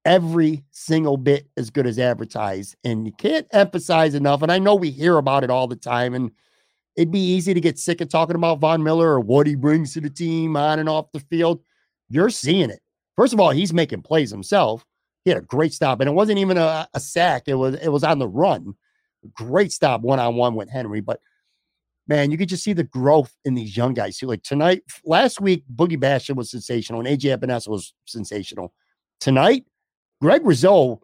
every single bit as good as advertised. And you can't emphasize enough. And I know we hear about it all the time. And it'd be easy to get sick of talking about Von Miller or what he brings to the team on and off the field. You're seeing it. First of all, he's making plays himself. He had a great stop, and it wasn't even a, a sack. It was it was on the run. Great stop one on one with Henry. But man, you could just see the growth in these young guys too. Like tonight, last week, Boogie Basham was sensational, and AJ Epenesa was sensational. Tonight, Greg Rousseau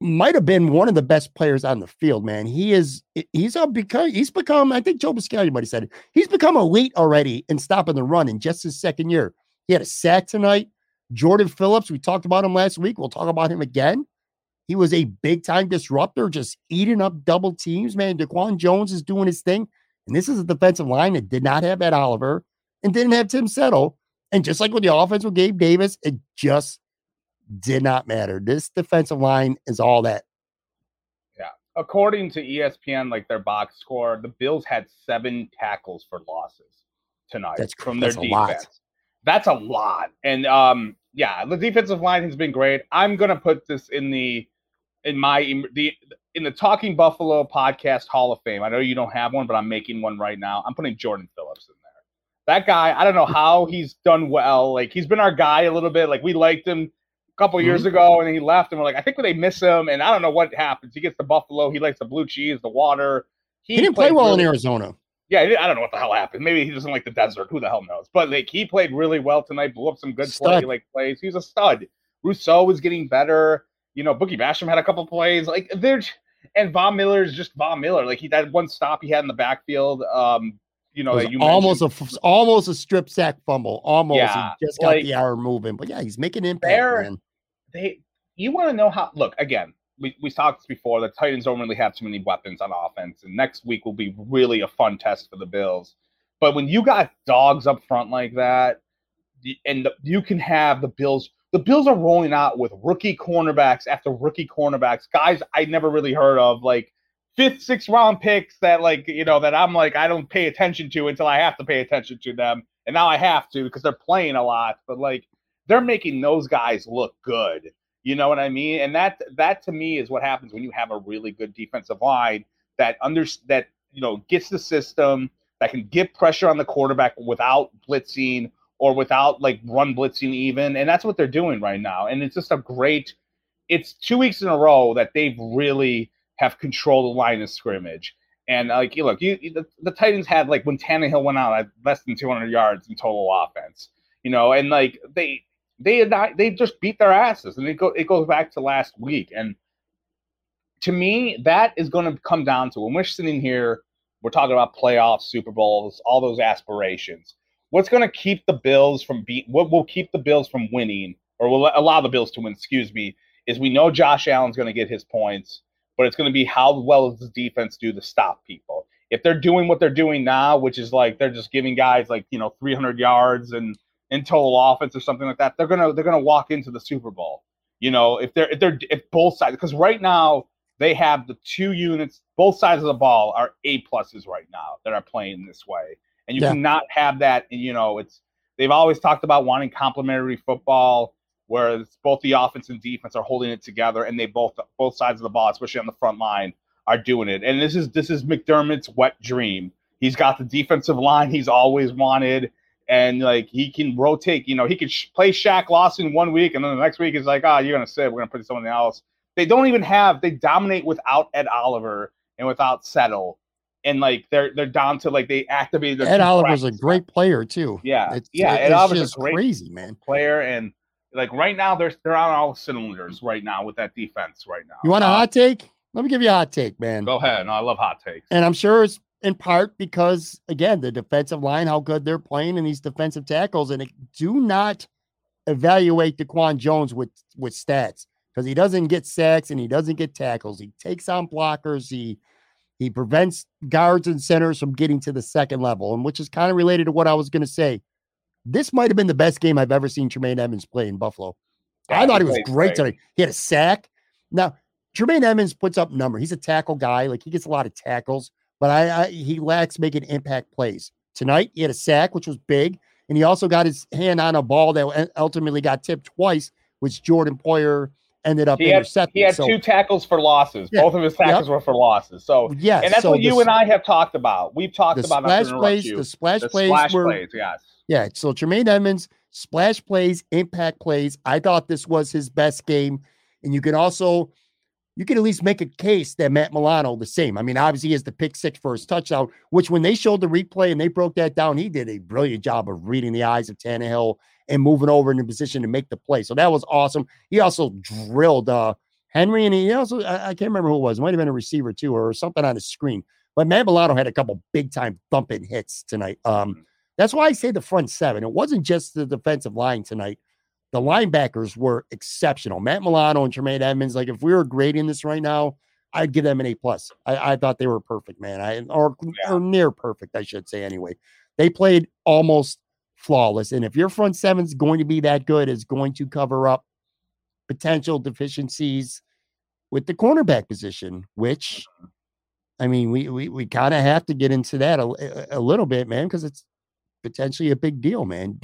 might have been one of the best players on the field, man. He is he's a become he's become, I think Joe Buscaglia might have said it. He's become elite already in stopping the run in just his second year. He had a sack tonight. Jordan Phillips, we talked about him last week. We'll talk about him again. He was a big time disruptor, just eating up double teams, man. Daquan Jones is doing his thing. And this is a defensive line that did not have Ed Oliver and didn't have Tim Settle. And just like with the offense with Gabe Davis, it just did not matter. This defensive line is all that. Yeah. According to ESPN, like their box score, the Bills had seven tackles for losses tonight that's, from their defense. That's a lot. And um, yeah, the defensive line has been great. I'm gonna put this in the in my the in the Talking Buffalo podcast Hall of Fame. I know you don't have one, but I'm making one right now. I'm putting Jordan Phillips in there. That guy, I don't know how he's done well. Like he's been our guy a little bit. Like we liked him couple mm-hmm. years ago, and he left, and we're like, I think they miss him, and I don't know what happens. He gets to Buffalo, he likes the blue cheese, the water. He, he didn't play well really, in Arizona. Yeah, I don't know what the hell happened. Maybe he doesn't like the desert. Who the hell knows? But like, he played really well tonight. Blew up some good play, like plays. He's a stud. Rousseau was getting better. You know, Boogie Basham had a couple plays. Like they're and Von Miller is just Von Miller. Like he that one stop he had in the backfield. Um, you know, you almost mentioned. a almost a strip sack fumble. Almost, yeah, he just got like, the hour moving. But yeah, he's making impact. Man they you want to know how look again we, we talked before the titans don't really have too many weapons on offense and next week will be really a fun test for the bills. But when you got dogs up front like that and the, you can have the bills the bills are rolling out with rookie cornerbacks after rookie cornerbacks guys i never really heard of like fifth sixth round picks that like you know that i'm like i don't pay attention to until i have to pay attention to them and now i have to because they're playing a lot but like they're making those guys look good. You know what I mean? And that that to me is what happens when you have a really good defensive line that under that you know gets the system that can get pressure on the quarterback without blitzing or without like run blitzing even. And that's what they're doing right now. And it's just a great. It's two weeks in a row that they've really have controlled the line of scrimmage. And like, you look, you the, the Titans had like when Tannehill went out at less than 200 yards in total offense, you know, and like they they not, they just beat their asses, and it go it goes back to last week. And to me, that is going to come down to when we're sitting here, we're talking about playoffs, Super Bowls, all those aspirations. What's going to keep the Bills from beat? What will keep the Bills from winning, or will allow the Bills to win? Excuse me. Is we know Josh Allen's going to get his points, but it's going to be how well does the defense do to stop people. if they're doing what they're doing now, which is like they're just giving guys like you know 300 yards and in total offense or something like that, they're gonna they're gonna walk into the Super Bowl. You know, if they're if they're if both sides because right now they have the two units, both sides of the ball are A pluses right now that are playing this way, and you Yeah. cannot have that. And You know, it's they've always talked about wanting complementary football, whereas both the offense and defense are holding it together, and they both both sides of the ball, especially on the front line, are doing it. And this is this is McDermott's wet dream. He's got the defensive line he's always wanted, and like he can rotate. You know, he could sh- play Shaq Lawson one week, and then the next week is like, oh, you're gonna sit. We're gonna put someone else. They don't even have. They dominate without Ed Oliver and without Settle, and like they're they're down to like they activated. their Ed Oliver's a great player too. Yeah, It's, yeah, it- Ed it's Oliver's a great crazy, man. player, and like right now they're they're on all cylinders right now with that defense right now. You want a Uh, hot take? Let me give you a hot take, man. Go ahead. No, I love hot takes. And I'm sure it's in part because, again, the defensive line, how good they're playing, and these defensive tackles. And it, do not evaluate Daquan Jones with with stats because he doesn't get sacks and he doesn't get tackles. He takes on blockers. He he prevents guards and centers from getting to the second level, and which is kind of related to what I was going to say. This might have been the best game I've ever seen Tremaine Edmunds play in Buffalo. I thought he was great great. tonight. He had a sack. Now, Jermaine Evans puts up number. He's a tackle guy. Like he gets a lot of tackles, but I, I he lacks making impact plays. Tonight, he had a sack, which was big, and he also got his hand on a ball that ultimately got tipped twice, which Jordan Poyer ended up He had, intercepting. he had so, two tackles for losses. Yeah, Both of his tackles were for losses. So, yes, and that's so what you the, and I have talked about. We've talked the about splash plays, you. the splash The plays splash were plays, yes. Yeah, so Tremaine Edmunds, splash plays, impact plays. I thought this was his best game. And you can also, you can at least make a case that Matt Milano the same. I mean, obviously he has the pick six for his touchdown, which when they showed the replay and they broke that down, he did a brilliant job of reading the eyes of Tannehill and moving over in the position to make the play. So that was awesome. He also drilled uh Henry and he also I, I can't remember who it was. It might have been a receiver too, or something on the screen. But Matt Milano had a couple big time thumping hits tonight. Um, that's why I say the front seven. It wasn't just the defensive line tonight. The linebackers were exceptional. Matt Milano and Tremaine Edmunds. Like if we were grading this right now, I'd give them an A plus. I, I thought they were perfect, man. I or, Yeah. or near perfect, I should say. Anyway, they played almost flawless. And if your front seven's going to be that good, is going to cover up potential deficiencies with the cornerback position, which mm-hmm. I mean, we we we kind of have to get into that a, a- a little bit, man, because it's potentially a big deal, man.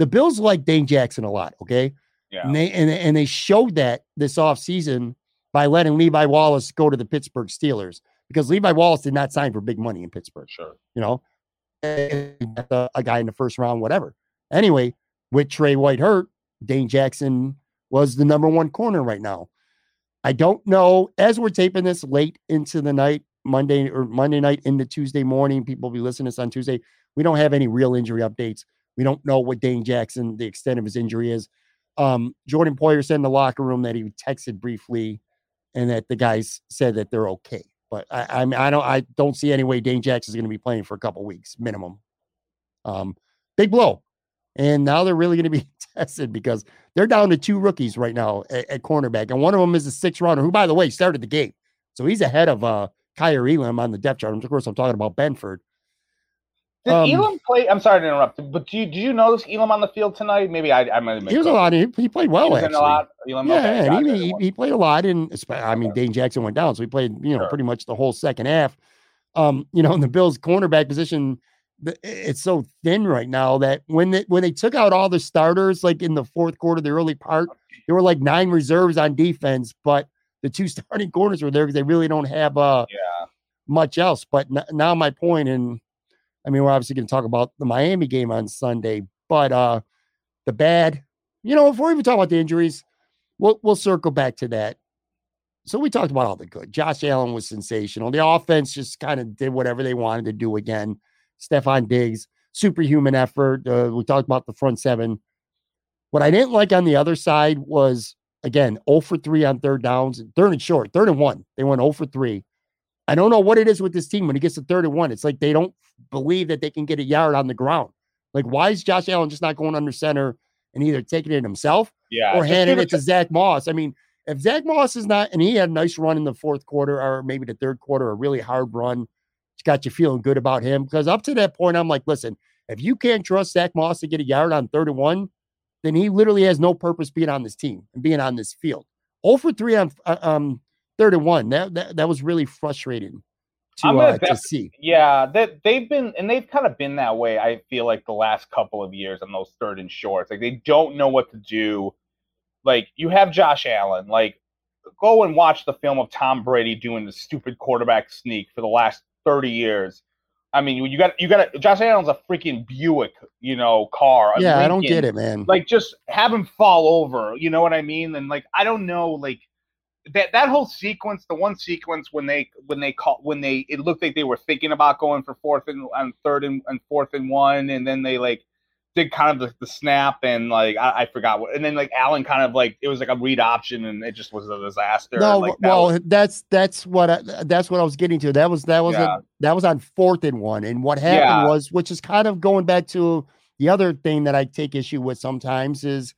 The Bills like Dane Jackson a lot, okay? Yeah. And they and, and they showed that this offseason by letting Levi Wallace go to the Pittsburgh Steelers because Levi Wallace did not sign for big money in Pittsburgh Sure. you know, and a, a guy in the first round, whatever. Anyway, with Tre White hurt, Dane Jackson was the number one corner right now. I don't know as we're taping this late into the night, Monday or Monday night into Tuesday morning. People will be listening to this on Tuesday. We don't have any real injury updates. We don't know what Dane Jackson, the extent of his injury is. Um, Jordan Poyer said in the locker room that he texted briefly and that the guys said that they're okay. But I, I mean, I don't, I don't see any way Dane Jackson's going to be playing for a couple weeks minimum. Um, big blow, and now they're really going to be tested because they're down to two rookies right now at, at cornerback, and one of them is a six rounder who, by the way, started the game, so he's ahead of uh Kaiir Elam on the depth chart. Of course, I'm talking about Benford. Did Um, Elam play? I'm sorry to interrupt, but do you, did you notice Elam on the field tonight? Maybe I, I might have He was a lot. He, he played well He actually. a lot. Elam, Yeah, okay, and he, he, he played a lot in. espe- I mean. Dane Jackson went down, so he played you know Sure. pretty much the whole second half. Um, you know, in the Bills' cornerback position, it's so thin right now that when they when they took out all the starters, like in the fourth quarter, the early part, there were like nine reserves on defense, but the two starting corners were there because they really don't have uh yeah. much else. But n- now my point, and I mean, we're obviously going to talk about the Miami game on Sunday, but uh the bad, you know, if we're even talking about the injuries, we'll we'll circle back to that. So we talked about all the good. Josh Allen was sensational. The offense just kind of did whatever they wanted to do again. Stefon Diggs, superhuman effort. Uh, we talked about the front seven. What I didn't like on the other side was again 0 for 3 on third downs, third and short, third and one. They went 0 for 3. I don't know what it is with this team when he gets to third and one. It's like they don't believe that they can get a yard on the ground. Like, why is Josh Allen just not going under center and either taking it himself Yeah. or handing it to Zach Moss? I mean, if Zach Moss is not, and he had a nice run in the fourth quarter or maybe the third quarter, a really hard run it's got you feeling good about him. Because up to that point, I'm like, listen, if you can't trust Zach Moss to get a yard on third and one, then he literally has no purpose being on this team and being on this field. 0 for 3 on uh, um, third and one. That, that, that was really frustrating to, uh, to see. Yeah, that they've been and they've kind of been that way. I feel like the last couple of years on those third and shorts, like they don't know what to do. Like you have Josh Allen, like go and watch the film of Tom Brady doing the stupid quarterback sneak for the last thirty years. I mean, you got you got Josh Allen's a freaking Buick, you know, car. Yeah, Lincoln. I don't get it, man. Like, just have him fall over. You know what I mean? And like, I don't know, like that that whole sequence, the one sequence when they when they call when they it looked like they were thinking about going for fourth and, and third and, and fourth and one, and then they like did kind of the, the snap and like I, I, forgot what and then like Allen kind of like it was like a read option and it just was a disaster. No, like, that well was, that's that's what I, that's what I was getting to. That was that was yeah. a, that was on fourth and one. And what happened yeah. was, which is kind of going back to the other thing that I take issue with sometimes is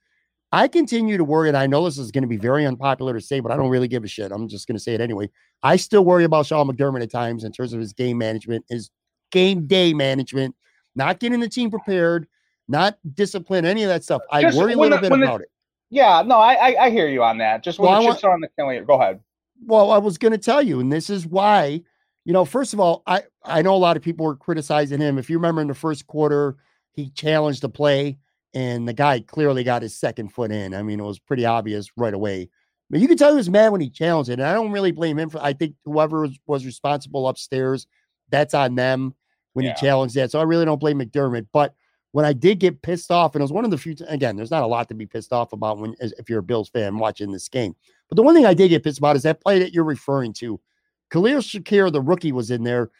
I continue to worry, and I know this is going to be very unpopular to say, but I don't really give a shit. I'm just going to say it anyway. I still worry about Sean McDermott at times in terms of his game management, his game day management, not getting the team prepared not discipline, any of that stuff. I Just worry a little the, bit about the, it. Yeah, no, I, I, I hear you on that. Just when well, the chips want, are on the go ahead. Well, I was going to tell you, and this is why. You know, first of all, I I know a lot of people were criticizing him. If you remember in the first quarter, he challenged the play, and the guy clearly got his second foot in. I mean, it was pretty obvious right away. But you can tell he was mad when he challenged it, and I don't really blame him for. I think whoever was, was responsible upstairs, that's on them when yeah. he challenged that. So I really don't blame McDermott, but when I did get pissed off, and it was one of the few. Again, there's not a lot to be pissed off about when if you're a Bills fan watching this game. But the one thing I did get pissed about is that play that you're referring to. Khalil Shakir, the rookie, was in there.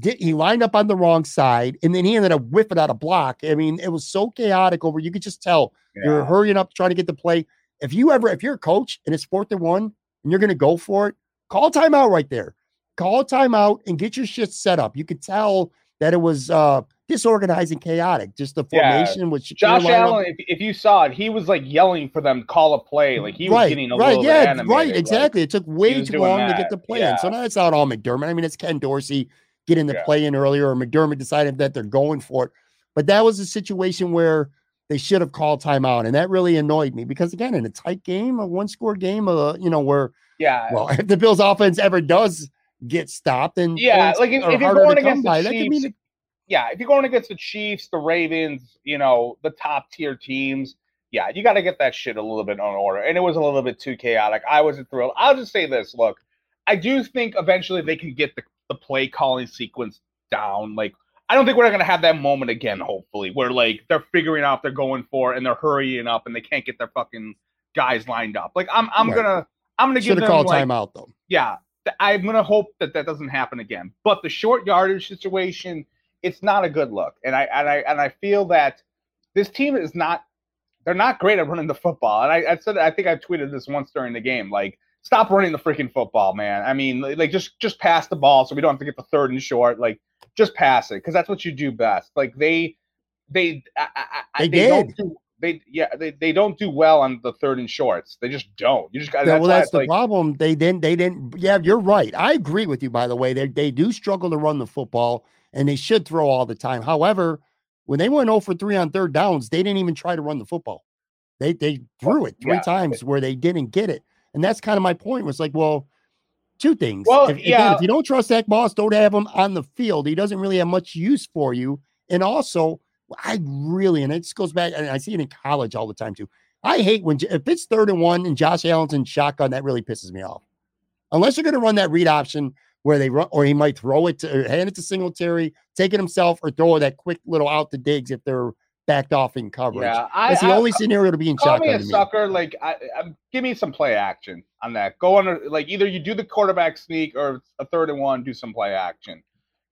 Did, he lined up on the wrong side, and then he ended up whipping out a block. I mean, it was so chaotic over. You could just tell yeah. you're hurrying up trying to get the play. If you ever, if you're a coach and it's fourth and one, and you're going to go for it, call timeout right there. Call timeout and get your shit set up. You could tell that it was uh disorganized and chaotic. Just the formation yeah. which Josh Allen, if, if, you saw it, he was like yelling for them to call a play. Like he was right, getting a right, little yeah, bit animated. Right, exactly. Like, it took way too long that. to get the play yeah. in. So now it's not all McDermott. I mean, it's Ken Dorsey getting the yeah. play in earlier, or McDermott decided that they're going for it. But that was a situation where they should have called timeout, and that really annoyed me because again, in a tight game, a one-score game, uh, you know, where yeah, well, if the Bills' offense ever does get stopped, and yeah, like if, if you're going against the by, Chiefs, yeah, if you're going against the Chiefs, the Ravens, you know, the top tier teams, yeah, you got to get that shit a little bit on order. And it was a little bit too chaotic. I wasn't thrilled. I'll just say this look, I do think eventually they can get the, the play calling sequence down. Like, I don't think we're going to have that moment again, hopefully, where like they're figuring out they're going for and they're hurrying up and they can't get their fucking guys lined up. Like, I'm, I'm right. going to, I'm going to give them like. Should call like, timeout though. Yeah. I'm going to hope that that doesn't happen again. But the short yardage situation, it's not a good look. And I and I and I feel that this team is not they're not great at running the football. And I, I said I think I tweeted this once during the game, like stop running the freaking football, man. I mean, like just just pass the ball so we don't have to get the third and short. Like just pass it because that's what you do best. Like they they I, I, they, they don't do they yeah they, they don't do well on the third and shorts. They just don't. You just got. Yeah, well, that's the like, problem. They didn't. They didn't. Yeah, you're right. I agree with you. By the way, they they do struggle to run the football and they should throw all the time. However, when they went 0 for 3 on third downs, they didn't even try to run the football. They they threw it three yeah. times where they didn't get it. And that's kind of my point was like, well, two things. Well, if, yeah. Again, if you don't trust Zach Moss, don't have him on the field. He doesn't really have much use for you. And also, I really, and it just goes back, and I see it in college all the time too. I hate when if it's third and one and Josh Allen's in shotgun, that really pisses me off. Unless you're going to run that read option where they run, or he might throw it to hand it to Singletary, take it himself, or throw that quick little out to Diggs if they're backed off in coverage. Yeah, I, That's the I, only I, scenario to be in call shotgun. me a sucker. Me. Like, I, give me some play action on that. Go on, like either you do the quarterback sneak or a third and one, do some play action.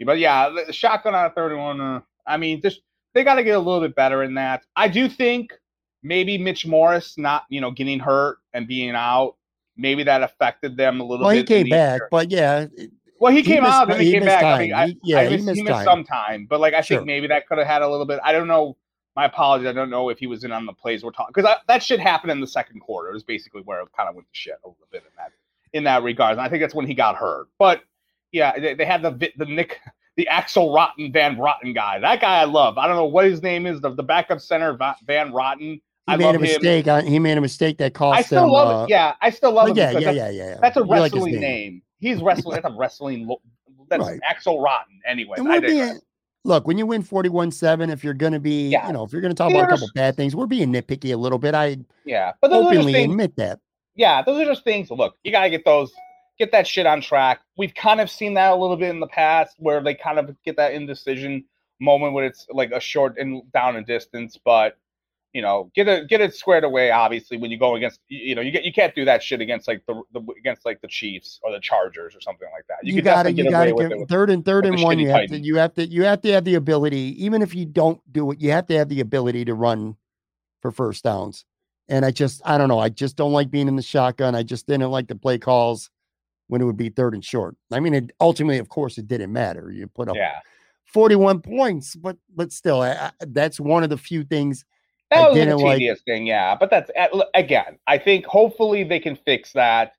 But yeah, the shotgun on a third and one. Uh, I mean, just they got to get a little bit better in that. I do think maybe Mitch Morse not, you know, getting hurt and being out maybe that affected them a little well, bit. Well, he came back, year. but yeah. Well, he, he came missed, out and he, he came back. Time. I mean, I, he, yeah, I missed, he missed, missed some time, but like I sure. think maybe that could have had a little bit. I don't know. My apologies. I don't know if he was in on the plays we're talking because that shit happened in the second quarter. It was basically where it kind of went to shit a little bit in that in that regard. And I think that's when he got hurt. But yeah, they, they had the the Nick the Axel Rotten Van Roten guy. That guy I love. I don't know what his name is. The, the backup center Van Roten. He I made love a mistake. him. He made a mistake that cost I still him, love uh, it. Yeah, I still love but him. yeah, yeah, yeah, yeah, yeah. That's a You like wrestling name. He's wrestling. That's a wrestling. That's Right. Axel Rotten. Anyway, I digress. being look when you win 41-7, if you're gonna be, Yeah. you know, if you're gonna talk Yeah, about a couple bad things, we're being nitpicky a little bit. I yeah, but those are openly things. admit that. yeah, those are just things. Look, you gotta get those, get that shit on track. We've kind of seen that a little bit in the past, where they kind of get that indecision moment when it's like a short and down in distance. But you know, get it get it squared away. Obviously, when you go against, you you know, you get you can't do that shit against like the, the against like the Chiefs or the Chargers or something like that. You, could gotta, you get gotta get third and third and one. You have to, you have to, you have to have the ability, even if you don't do it, you have to have the ability to run for first downs. And I just, I don't know, I just don't like being in the shotgun. I just didn't like the play calls when it would be third and short. I mean, it ultimately, of course, it didn't matter. You put up yeah. 41 points, but but still, I, I, that's one of the few things. I That was a didn't like- tedious thing, yeah. But that's again. I think hopefully they can fix that,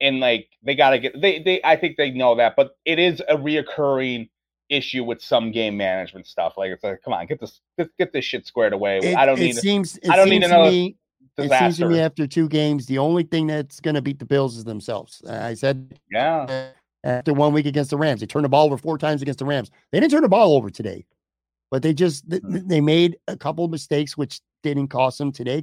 and like they got to get they they. I think they know that, but it is a reoccurring issue with some game management stuff. Like it's like, come on, get this get, get this shit squared away. It, I don't it need seems. It I don't need another me- a It seems to me after two games, the only thing that's going to beat the Bills is themselves. I said yeah, after one week against the Rams. They turned the ball over four times against the Rams. They didn't turn the ball over today, but they just th- Hmm. they made a couple of mistakes which didn't cost them today.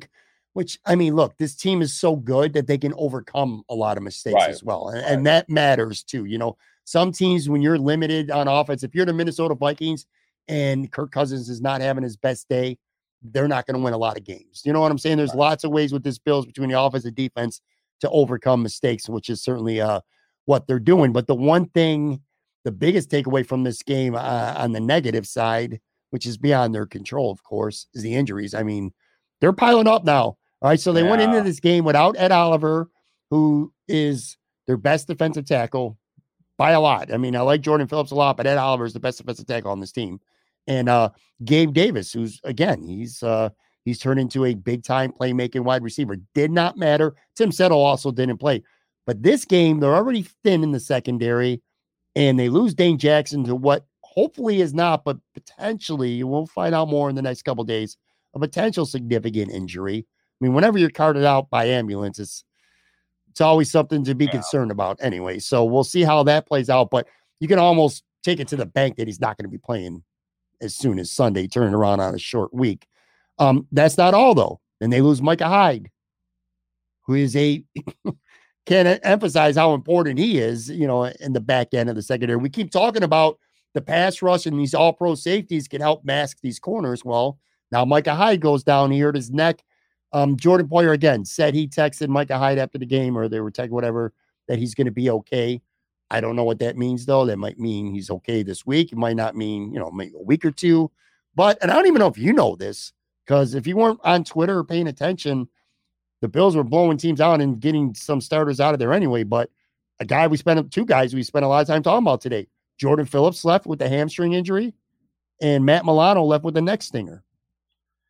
Which I mean, look, this team is so good that they can overcome a lot of mistakes Right, as well, and, right. and that matters too. You know, some teams when you're limited on offense, if you're the Minnesota Vikings and Kirk Cousins is not having his best day, they're not going to win a lot of games. You know what I'm saying? There's Right. lots of ways with this Bills between the offense and defense to overcome mistakes, which is certainly uh what they're doing. But the one thing, the biggest takeaway from this game uh, on the negative side, which is beyond their control, of course, is the injuries. I mean, they're piling up now. All right. So they went into this game without Ed Oliver, who is their best defensive tackle by a lot. I mean, I like Jordan Phillips a lot, but Ed Oliver is the best defensive tackle on this team. And uh Gabe Davis, who's again, he's uh he's turned into a big time playmaking wide receiver. Did not matter. Tim Settle also didn't play. But this game, they're already thin in the secondary, and they lose Dane Jackson to what hopefully is not, but potentially we'll find out more in the next couple days, a potential significant injury. I mean, whenever you're carted out by ambulance, it's it's always something to be Yeah. concerned about anyway. So we'll see how that plays out. But you can almost take it to the bank that he's not going to be playing as soon as Sunday, turning around on a short week. Um, that's not all though. Then they lose Micah Hyde, who is a can't emphasize how important he is, you know, in the back end of the secondary. We keep talking about the pass rush and these all pro safeties can help mask these corners. Well, now Micah Hyde goes down. He hurt his neck. Um, Jordan Poyer again said he texted Micah Hyde after the game, or they were texting whatever, that he's going to be okay. I don't know what that means though. That might mean he's okay this week. It might not mean, you know, maybe a week or two. But and I don't even know if you know this, because if you weren't on Twitter or paying attention, the Bills were blowing teams out and getting some starters out of there anyway. But a guy we spent two guys we spent a lot of time talking about today. Jordan Phillips left with a hamstring injury, and Matt Milano left with a neck stinger.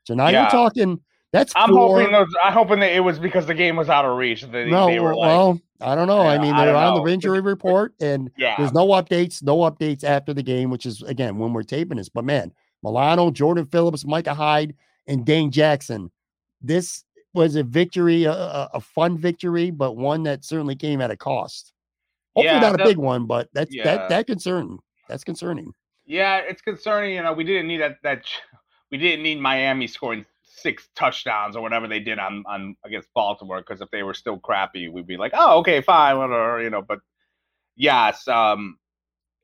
So now Yeah. you're talking. That's I'm four- hoping those, I'm hoping that it was because the game was out of reach. They, no, they were like, well, I don't know. I mean, they're don't on know. the injury report, and yeah, there's no updates, no updates after the game, which is again when we're taping this. But man, Milano, Jordan Phillips, Micah Hyde, and Dane Jackson. This was a victory, a, a fun victory, but one that certainly came at a cost. Hopefully Yeah, not a big one, but that's Yeah. that that concerning. That's concerning. Yeah, it's concerning. You know, we didn't need that. That we didn't need Miami scoring six touchdowns or whatever they did on on against Baltimore. Because if they were still crappy, we'd be like, oh, okay, fine, whatever. You know, but yes, um,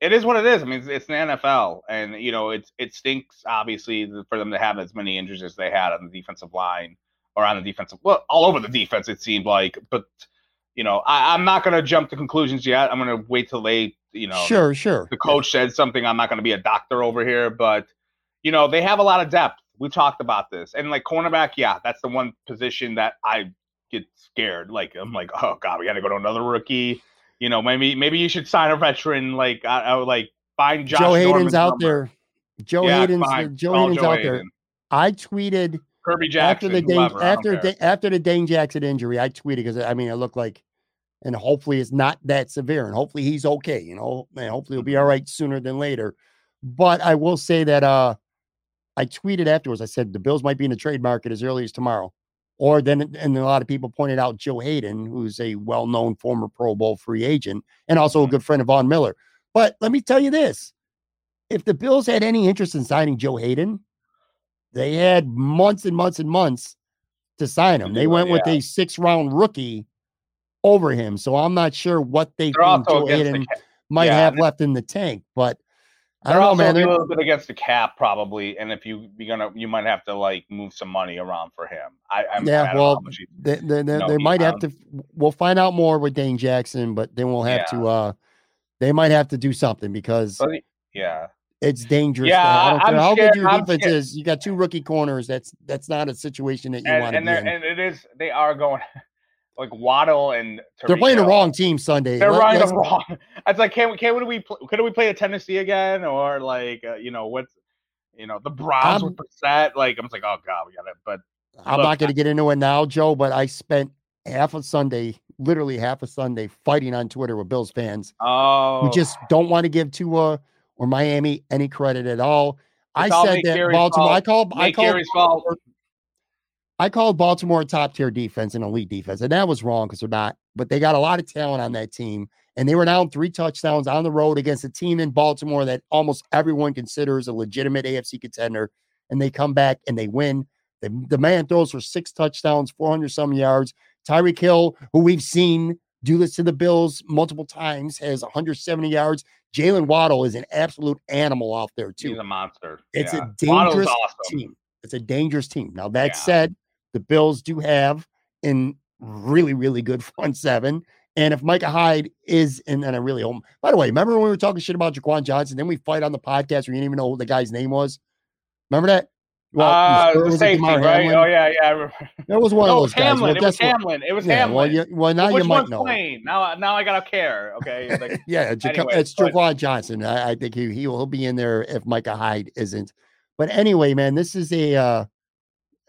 it is what it is. I mean, it's, it's the NFL, and you know, it's it stinks obviously for them to have as many injuries as they had on the defensive line or on the defensive, well, all over the defense. It seemed like, but you know, I, I'm not going to jump to conclusions yet. I'm going to wait till they, you know, sure, sure. the coach said something. I'm not going to be a doctor over here, but you know they have a lot of depth. We talked about this, and like cornerback, yeah, that's the one position that I get scared. Like I'm like, oh god, we got to go to another rookie. You know, maybe maybe you should sign a veteran. Like I, I would like find Josh Joe Haden's Norman's out number. there. Joe Yeah, Haden's fine. Joe Call Haden's Joe out there. I tweeted Kirby after the Dane, whoever, after. Da- after the Dane Jackson injury, I tweeted because I mean it looked like, and hopefully it's not that severe, and hopefully he's okay. You know, and hopefully he'll be Mm-hmm. all right sooner than later. But I will say that uh, I tweeted afterwards. I said the Bills might be in the trade market as early as tomorrow. Or then, and a lot of people pointed out Joe haden who's a well-known former Pro Bowl free agent and also a Mhm. good friend of Von Miller. But let me tell you this: if the Bills had any interest in signing Joe Haden, they had months and months and months to sign him. They went with a six round rookie over him. So I'm not sure what they think Joe Haden might yeah, have left in the tank. But I don't know, man. They're- a little bit against the cap, probably. And if you you're gonna, you might have to like move some money around for him. I, I'm, I yeah, don't well, they, they, they, might have to. We'll find out more with Dane Jackson, but then we'll have to. uh They might have to do something because but yeah, it's dangerous. Yeah, I I- I'm how scared- good your I'm defense scared. is. You got two rookie corners. That's that's not a situation that you and want to and, be in. and it is they are going like Waddle and They're playing the wrong team Sunday. They're Let- running let's- wrong. It's like, can we can we we could we play a Tennessee again or like uh, you know what's you know the Browns with Brissett? Like I'm just like, oh god, we got it. But I'm Look, not going to get into it now, Joe, but I spent half a Sunday, literally half a Sunday, fighting on Twitter with Bills fans oh, who just don't want to give Tua or Miami any credit at all. I It's all said that Gary's Baltimore. I fault. called. I Nate called. Gary's fault. I called Baltimore a top tier defense and elite defense, and that was wrong because they're not. But they got a lot of talent on that team, and they were down three touchdowns on the road against a team in Baltimore that almost everyone considers a legitimate AFC contender. And they come back and they win. The, the man throws for six touchdowns, 400 some yards. Tyreek Hill, who we've seen do this to the Bills multiple times, has 170 yards. Jaylen Waddle is an absolute animal out there, too. He's a monster. It's yeah. a dangerous awesome. team. It's a dangerous team. Now that Yeah. said, the Bills do have in really, really good front seven. And if Micah Hyde is, in and then I really hope. By the way, remember when we were talking shit about Jaquan Johnson? Then we fight on the podcast where you didn't even know what the guy's name was. Remember that? uh, the safety, right? Hamlin? Oh yeah, yeah. That was one no, of those was guys. Well, it was what? Hamlin. It was Yeah, Hamlin. well, you, well, now Which you might know. playing? Now, now I gotta care. Okay, like, Yeah, Jaco- Anyway, it's but- Jaquan Johnson. I, I think he he will he'll be in there if Micah Hyde isn't. But anyway, man, this is a uh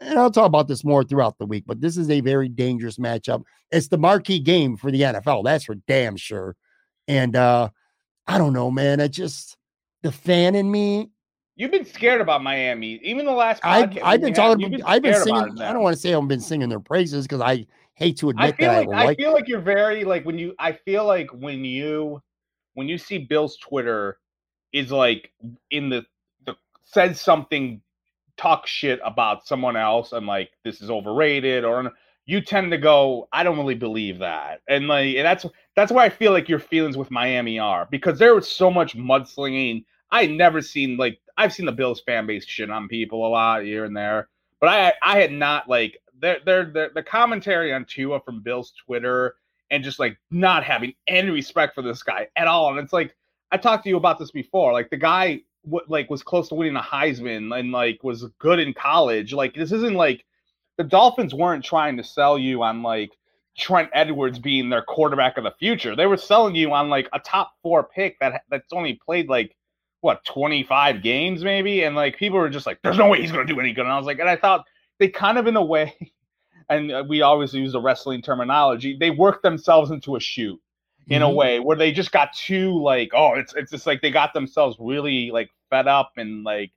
and I'll talk about this more throughout the week, but this is a very dangerous matchup. It's the marquee game for the NFL, that's for damn sure. And uh I don't know, man. I just the fan in me. you've been scared about Miami, even the last. I've I've been talking. About, I've been scared about singing. I don't want to say I've been singing their praises because I hate to I admit feel that like I I feel like you're very like when you I feel like when you when you see Bill's Twitter is like in the the says something talk shit about someone else and like this is overrated or you tend to go I don't really believe that and like and that's that's why I feel like your feelings with Miami are because there was so much mudslinging I never seen like I've seen the Bills fan base shit on people a lot here and there but I I had not like their their the commentary on Tua from Bill's Twitter and just like not having any respect for this guy at all. And it's like I talked to you about this before. Like the guy what like was close to winning a Heisman and like was good in college. Like this isn't like the Dolphins weren't trying to sell you on like Trent Edwards being their quarterback of the future. They were selling you on like a top four pick that that's only played like what 25 games maybe and like people were just like there's no way he's going to do any good and i was like and i thought they kind of in a way and uh, we always use the wrestling terminology they worked themselves into a shoot in a Mhm. way where they just got too like oh it's it's just like they got themselves really like fed up and like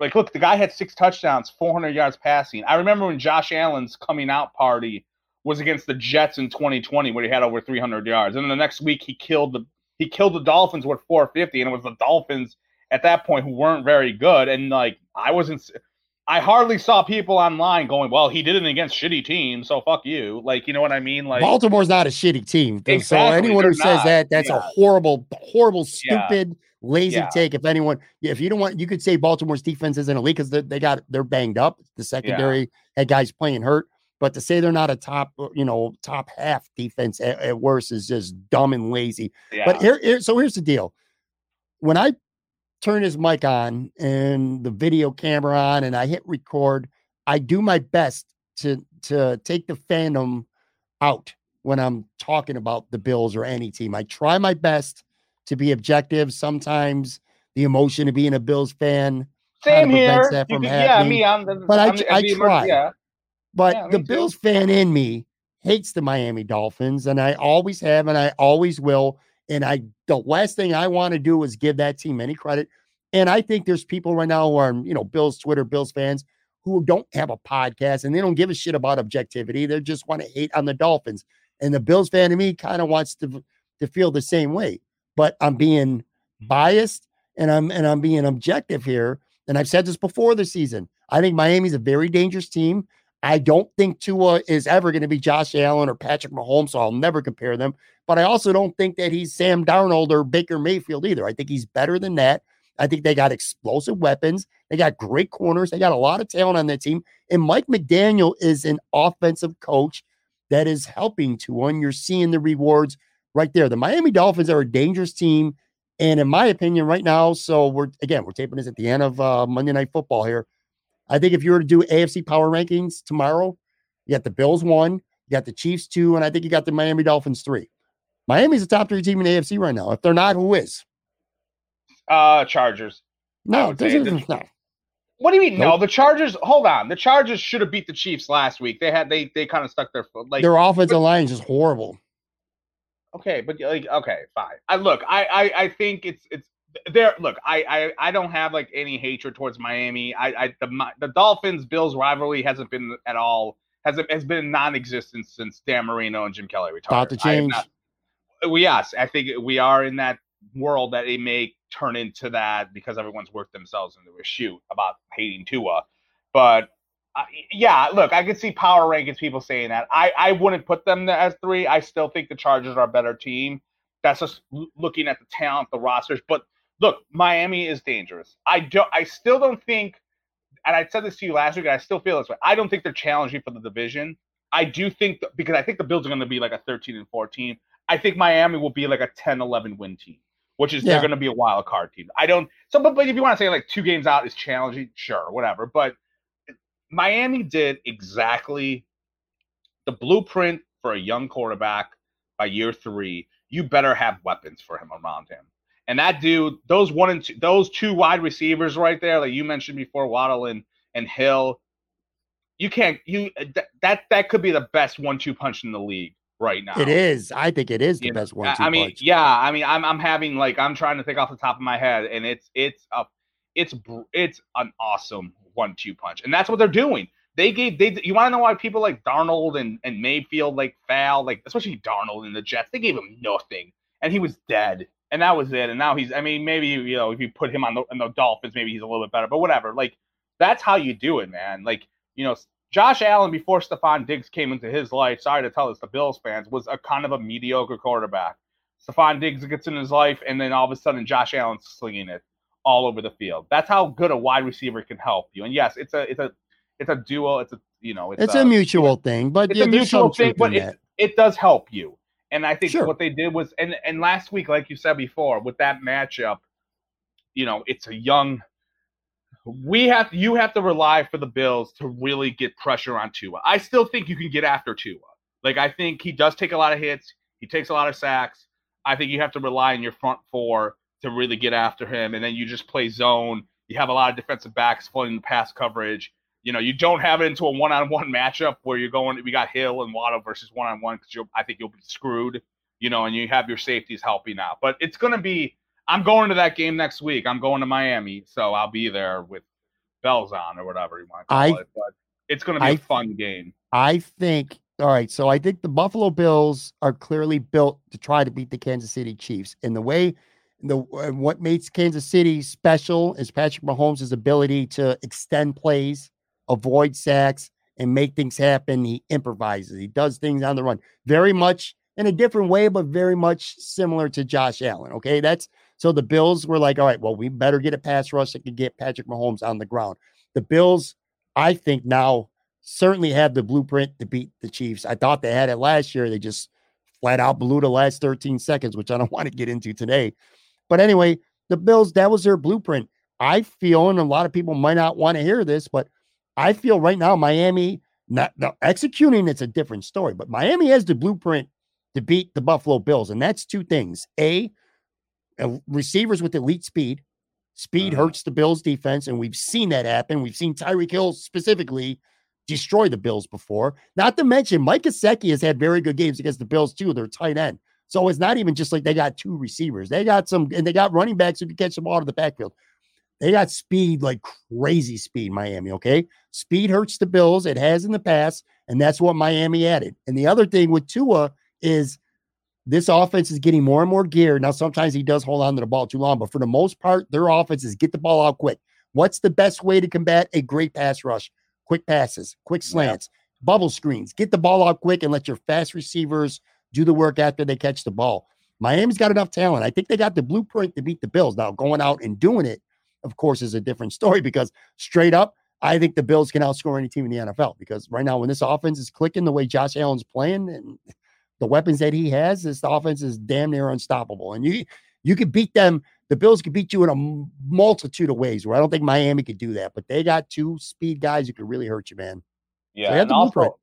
like look the guy had six touchdowns 400 yards passing. I remember when josh allen's coming out party was against the jets in 2020 where he had over 300 yards. And then the next week he killed the he killed the dolphins with 450 and it was the dolphins at that point who weren't very good. And like i wasn't i hardly saw people online going well he did it against shitty teams so fuck you like you know what i mean like Baltimore's not a shitty team. Exactly, So anyone who they're says that, that's a Yeah. horrible, horrible, Yeah. stupid, lazy Yeah. take. If anyone, if you don't want, you could say Baltimore's defense isn't elite because they, they got they're banged up. The secondary had guys playing hurt. But to say they're not a top, uh, you know, top half defense at, at worst is just dumb and lazy. yeah. But here, here, so here's the deal. When I turn his mic on and the video camera on and I hit record, I do my best to to take the fandom out when I'm talking about the Bills or any team. I try my best to be objective. Sometimes the emotion of being a Bills fan, Same here. that from could- yeah, me on the. But I tr- the- I the try. Yeah, but Yeah, the. Bills fan in me hates the Miami Dolphins, and I always have, and I always will. And I, the last thing I want to do is give that team any credit. And I think there's people right now who are, you know, Bills Twitter, Bills fans who don't have a podcast and they don't give a shit about objectivity. They just want to hate on the Dolphins. And the Bills fan to me kind of wants to to feel the same way. But I'm being mm-hmm. biased and I'm and I'm being objective here. And I've said this before the season. I think Miami's a very dangerous team. I don't think Tua is ever going to be Josh Allen or Patrick Mahomes, so I'll never compare them. But I also don't think that he's Sam Darnold or Baker Mayfield either. I think he's better than that. I think they got explosive weapons. They got great corners. They got a lot of talent on that team. And Mike McDaniel is an offensive coach that is helping to one. You're seeing the rewards right there. The Miami Dolphins are a dangerous team. And in my opinion, right now, so we're again, we're taping this at the end of uh, Monday Night Football here. I think if you were to do AFC power rankings tomorrow, you got the Bills one, you got the Chiefs two, and I think you got the Miami Dolphins three. Miami's a top three team in the AFC right now. If they're not, who is? Uh, Chargers. No. The, no. What do you mean? Nope. No, the Chargers. Hold on, the Chargers should have beat the Chiefs last week. They had they they kind of stuck their foot. Like their offensive line is just horrible. Okay, but like okay, fine. I look, I I, I think it's it's there. Look, I, I I don't have like any hatred towards Miami. I I the the Dolphins Bills rivalry hasn't been at all has it has been non-existent since Dan Marino and Jim Kelly retired. About to change. Not, we yes, I think we are in that world that it may turn into that because everyone's worked themselves into a shoot about hating Tua. But uh, yeah, look, I can see power rankings people saying that. I, I wouldn't put them there as three. I still think the Chargers are a better team. That's just looking at the talent, the rosters. But look, Miami is dangerous. I don't. I still don't think. And I said this to you last week, and I still feel this way. I don't think they're challenging for the division. I do think because I think the Bills are going to be like a 13 and 14. I think Miami will be like a 10 11 win team which is yeah. they're going to be a wild card team. I don't. So, but, but if you want to say like two games out is challenging, sure, whatever. But Miami did exactly the blueprint for a young quarterback by year three. You better have weapons for him around him. And that dude, those one and two, those two wide receivers right there, like you mentioned before, Waddle and, and Hill, you can't you that that could be the best one-two punch in the league right now. It is. I think it is the you best one. I mean, punch. yeah. I mean, I'm I'm having like I'm trying to think off the top of my head, and it's it's a it's it's an awesome one-two punch, and that's what they're doing. They gave they. You want to know why people like Darnold and and Mayfield like foul like especially Darnold in the Jets? They gave him nothing, and he was dead, and that was it. And now he's. I mean, maybe you know if you put him on the, on the Dolphins, maybe he's a little bit better, but whatever. Like that's how you do it, man. Like you know, Josh Allen, before Stefon Diggs came into his life, sorry to tell this to Bills fans, was a kind of a mediocre quarterback. Stefon Diggs gets in his life, and then all of a sudden, Josh Allen's slinging it all over the field. That's how good a wide receiver can help you. And yes, it's a it's a it's a duo. It's a you know it's, it's a, a, mutual thing, but it's yeah, a mutual thing, but it, it does help you. And I think sure. what they did was, and and last week, like you said before, with that matchup, you know, it's a young we have you have to rely for the Bills to really get pressure on Tua. I still think you can get after Tua. Like I think he does take a lot of hits. He takes a lot of sacks. I think you have to rely on your front four to really get after him, and then you just play zone. You have a lot of defensive backs floating the pass coverage. You know, you don't have it into a one-on-one matchup where you're going. We got Hill and Waddle versus one-on-one because I think you'll be screwed. You know, and you have your safeties helping out. But it's going to be I'm going to that game next week. I'm going to Miami, so I'll be there with bells on or whatever you want to call I, it. But it's going to be I, a fun game. I think. All right, so I think the Buffalo Bills are clearly built to try to beat the Kansas City Chiefs. And the way, the what makes Kansas City special is Patrick Mahomes' ability to extend plays, avoid sacks, and make things happen. He improvises. He does things on the run. Very much in a different way, but very much similar to Josh Allen. Okay, that's so the Bills were like, all right, well, we better get a pass rush that can get Patrick Mahomes on the ground. The Bills, I think now certainly have the blueprint to beat the Chiefs. I thought they had it last year. They just flat out blew the last 13 seconds, which I don't want to get into today. But anyway, the Bills, that was their blueprint. I feel, and a lot of people might not want to hear this, but I feel right now Miami, not, executing, it's a different story, but Miami has the blueprint to beat the Buffalo Bills. And that's two things. A, receivers with elite speed. Speed uh, hurts the Bills defense, and we've seen that happen. We've seen Tyreek Hill specifically destroy the Bills before. Not to mention, Mike Gesicki has had very good games against the Bills too. They're tight end. So it's not even just like they got two receivers. They got some, and they got running backs who can catch the ball out of the backfield. They got speed like crazy speed, Miami. Okay. Speed hurts the Bills. It has in the past. And that's what Miami added. And the other thing with Tua is this offense is getting more and more geared. Now, sometimes he does hold on to the ball too long, but for the most part, their offense is get the ball out quick. What's the best way to combat a great pass rush? Quick passes, quick slants, yeah. bubble screens. Get the ball out quick and let your fast receivers do the work after they catch the ball. Miami's got enough talent. I think they got the blueprint to beat the Bills. Now, going out and doing it, of course, is a different story because straight up, I think the Bills can outscore any team in the NFL because right now, when this offense is clicking the way Josh Allen's playing and the weapons that he has, this offense is damn near unstoppable. And you you could beat them. The Bills could beat you in a multitude of ways. Where I don't think Miami could do that, but they got two speed guys who could really hurt you, man. Yeah, so and also,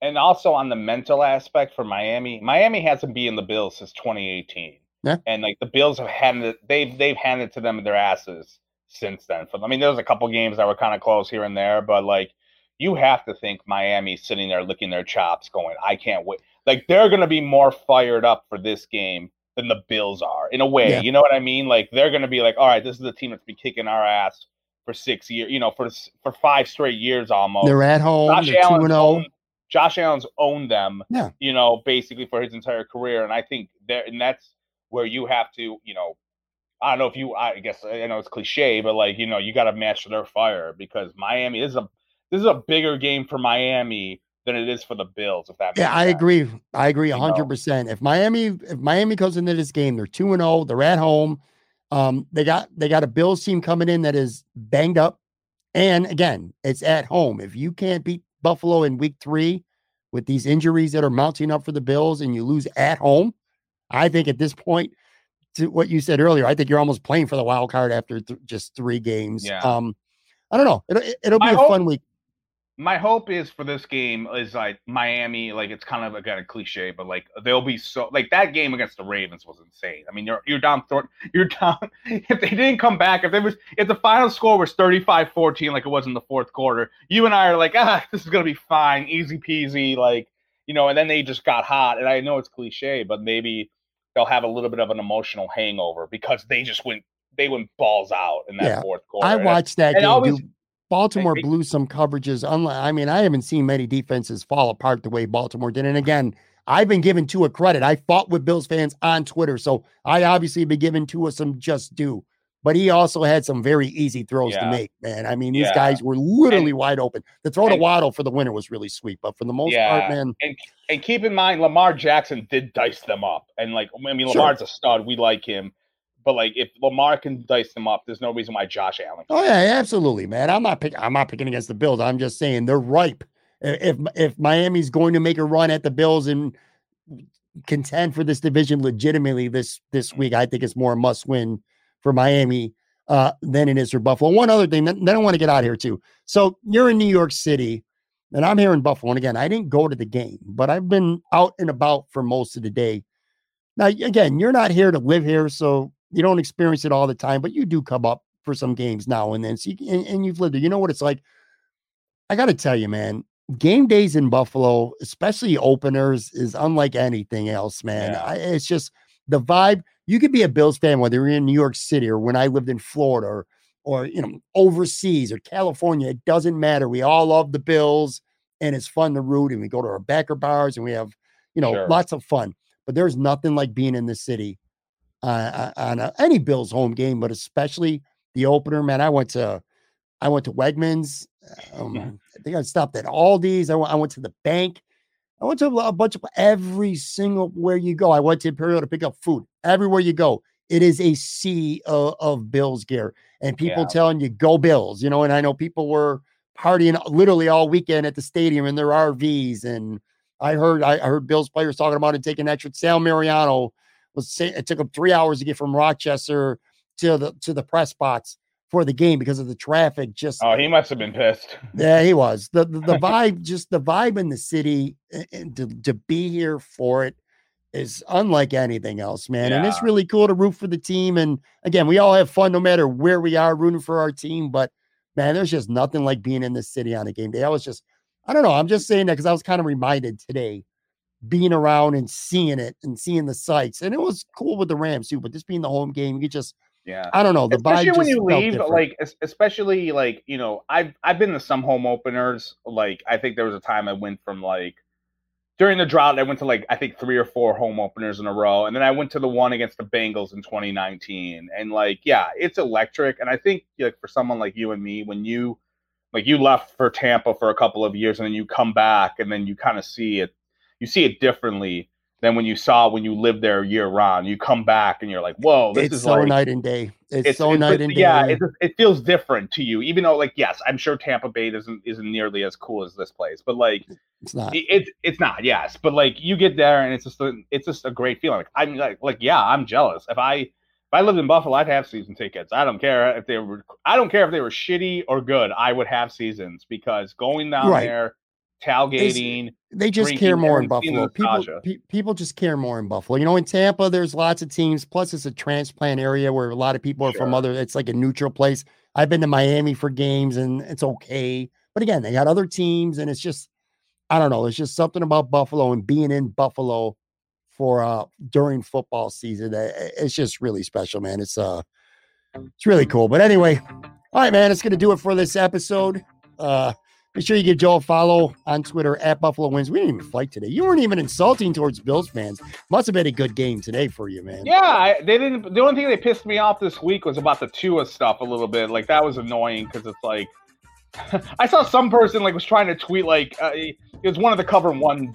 and also on the mental aspect for Miami, Miami hasn't beaten the Bills since 2018. Yeah. And like the Bills have handed they've they've handed to them their asses since then. I mean, there was a couple games that were kind of close here and there, but like you have to think Miami's sitting there licking their chops, going, "I can't wait." Like they're going to be more fired up for this game than the Bills are in a way. Yeah. You know what I mean? Like they're going to be like, "All right, this is the team that's been kicking our ass for six years. You know, for for five straight years almost. They're at home. Josh Allen's oh. owned, Josh Allen's owned them. Yeah. You know, basically for his entire career, and I think there, and that's where you have to, you know, I don't know if you, I guess I know it's cliche, but like you know, you got to match their fire because Miami is a this is a bigger game for Miami than it is for the Bills. If that yeah, I sense. agree. I agree hundred percent. If Miami if Miami goes into this game, they're two and zero. Oh, they're at home. Um, they got they got a Bills team coming in that is banged up, and again, it's at home. If you can't beat Buffalo in Week Three with these injuries that are mounting up for the Bills, and you lose at home, I think at this point, to what you said earlier, I think you're almost playing for the wild card after th- just three games. Yeah. Um, I don't know. It'll, it'll be a hope, fun week my hope is for this game is like Miami, like it's kind of again a cliche, but like they'll be so like that game against the Ravens was insane. I mean, you're you're down Thornton, you're down if they didn't come back, if there was if the final score was 35-14 like it was in the fourth quarter, you and I are like, ah, this is gonna be fine, easy peasy, like you know, and then they just got hot. And I know it's cliche, but maybe they'll have a little bit of an emotional hangover because they just went they went balls out in that yeah, fourth quarter. I watched that game. Always, Baltimore blew some coverages. Unlike, I mean, I haven't seen many defenses fall apart the way Baltimore did. And again, I've been given Tua credit. I fought with Bills fans on Twitter, so I obviously been given Tua some just due. But he also had some very easy throws yeah. to make, man. I mean, these yeah. guys were literally and, wide open. The throw and, to Waddle for the winner was really sweet, but for the most yeah. part, man. And, and keep in mind, Lamar Jackson did dice them up, and like I mean, Lamar's sure. a stud. We like him. But like, if Lamar can dice them up, there's no reason why Josh Allen. Oh yeah, absolutely, man. I'm not picking. I'm not picking against the Bills. I'm just saying they're ripe. If if Miami's going to make a run at the Bills and contend for this division legitimately this this mm. week, I think it's more a must win for Miami uh, than it is for Buffalo. One other thing, then, I want to get out here too. So you're in New York City, and I'm here in Buffalo. And again, I didn't go to the game, but I've been out and about for most of the day. Now, again, you're not here to live here, so you don't experience it all the time, but you do come up for some games now and then. So you, and, and you've lived there. You know what it's like. I got to tell you, man, game days in Buffalo, especially openers, is unlike anything else, man. Yeah. I, it's just the vibe. You could be a Bills fan whether you're in New York City or when I lived in Florida or or you know overseas or California. It doesn't matter. We all love the Bills and it's fun to root and we go to our backer bars and we have you know sure. lots of fun. But there's nothing like being in the city uh, on a, any Bills home game, but especially the opener. Man, I went to I went to Wegmans. Um. I think I stopped at Aldi's. I went, I went to the bank. I went to a bunch of every single where you go. I went to Imperial to pick up food. Everywhere you go, it is a sea of, of Bills gear and people yeah. telling you go Bills. You know, and I know people were partying literally all weekend at the stadium in their RVs. And I heard I heard Bills players talking about it taking extra. Sal Maiorana was say it took him three hours to get from Rochester to the to the press spots for the game because of the traffic. Just oh, he must have been pissed. Yeah, he was. the The, the vibe, just the vibe in the city, and to to be here for it is unlike anything else, man. Yeah. And it's really cool to root for the team. And again, we all have fun no matter where we are rooting for our team. But man, there's just nothing like being in the city on a game day. I was just, I don't know. I'm just saying that because I was kind of reminded today being around and seeing it and seeing the sights. And it was cool with the Rams too, but this being the home game, you could just Yeah. I don't know. The especially vibe when just you leave, like especially like you know, I've I've been to some home openers. Like I think there was a time I went from like during the drought, I went to like I think three or four home openers in a row, and then I went to the one against the Bengals in 2019. And like, yeah, it's electric. And I think like for someone like you and me, when you like you left for Tampa for a couple of years and then you come back and then you kind of see it, you see it differently than when you saw when you lived there year round. You come back and you're like, whoa, this it's is so like night and day. It's, so it's- night and day. yeah, it, it feels different to you. Even though, like, yes, I'm sure Tampa Bay isn't isn't nearly as cool as this place, but like, it's not. it, it's it's not. Yes, but like, you get there and it's just a, it's just a great feeling. Like, I'm like like yeah, I'm jealous. If I if I lived in Buffalo, I'd have season tickets. I don't care if they were I don't care if they were shitty or good. I would have seasons because going down Right. there, tailgating. they just drinking care more in and seeing the Buffalo. People, pe- people just care more in Buffalo. You know, in Tampa, there's lots of teams. Plus, it's a transplant area where a lot of people are from other. It's like a neutral place. I've been to Miami for games, and it's okay. But again, they got other teams, and it's just, I don't know. It's just something about Buffalo and being in Buffalo for uh during football season. It's just really special, man. It's uh, it's really cool. But anyway, all right, man. It's gonna do it for this episode. Uh, Make sure you give Joe a follow on Twitter at Buffalo Wins. We didn't even fight today. You weren't even insulting towards Bills fans. Must have been a good game today for you, man. Yeah, I, they didn't. The only thing they pissed me off this week was about the Tua stuff a little bit. Like that was annoying because it's like I saw some person like was trying to tweet like uh, it was one of the cover one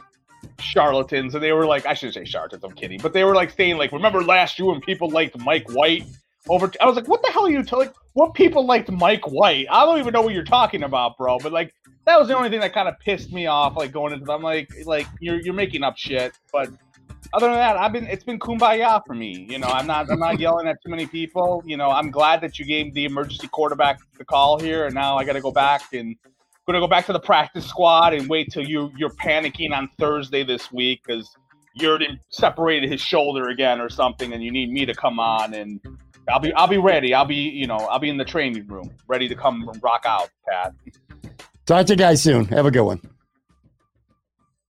charlatans, and they were like, I shouldn't say charlatans. I'm kidding, but they were like saying like, remember last year when people liked Mike White over? I was like, what the hell are you telling? What people liked Mike White? I don't even know what you're talking about, bro. But like that was the only thing that kind of pissed me off. Like going into, I'm like, like you're you're making up shit, but other than that, I've been it's been kumbaya for me. You know, I'm not I'm not yelling at too many people. You know, I'm glad that you gave the emergency quarterback the call here, and now I got to go back and gonna go back to the practice squad and wait till you you're panicking on Thursday this week because Yurden separated his shoulder again or something, and you need me to come on and. I'll be I'll be ready. I'll be you know I'll be in the training room ready to come rock out, Pat. Talk to you guys soon. Have a good one.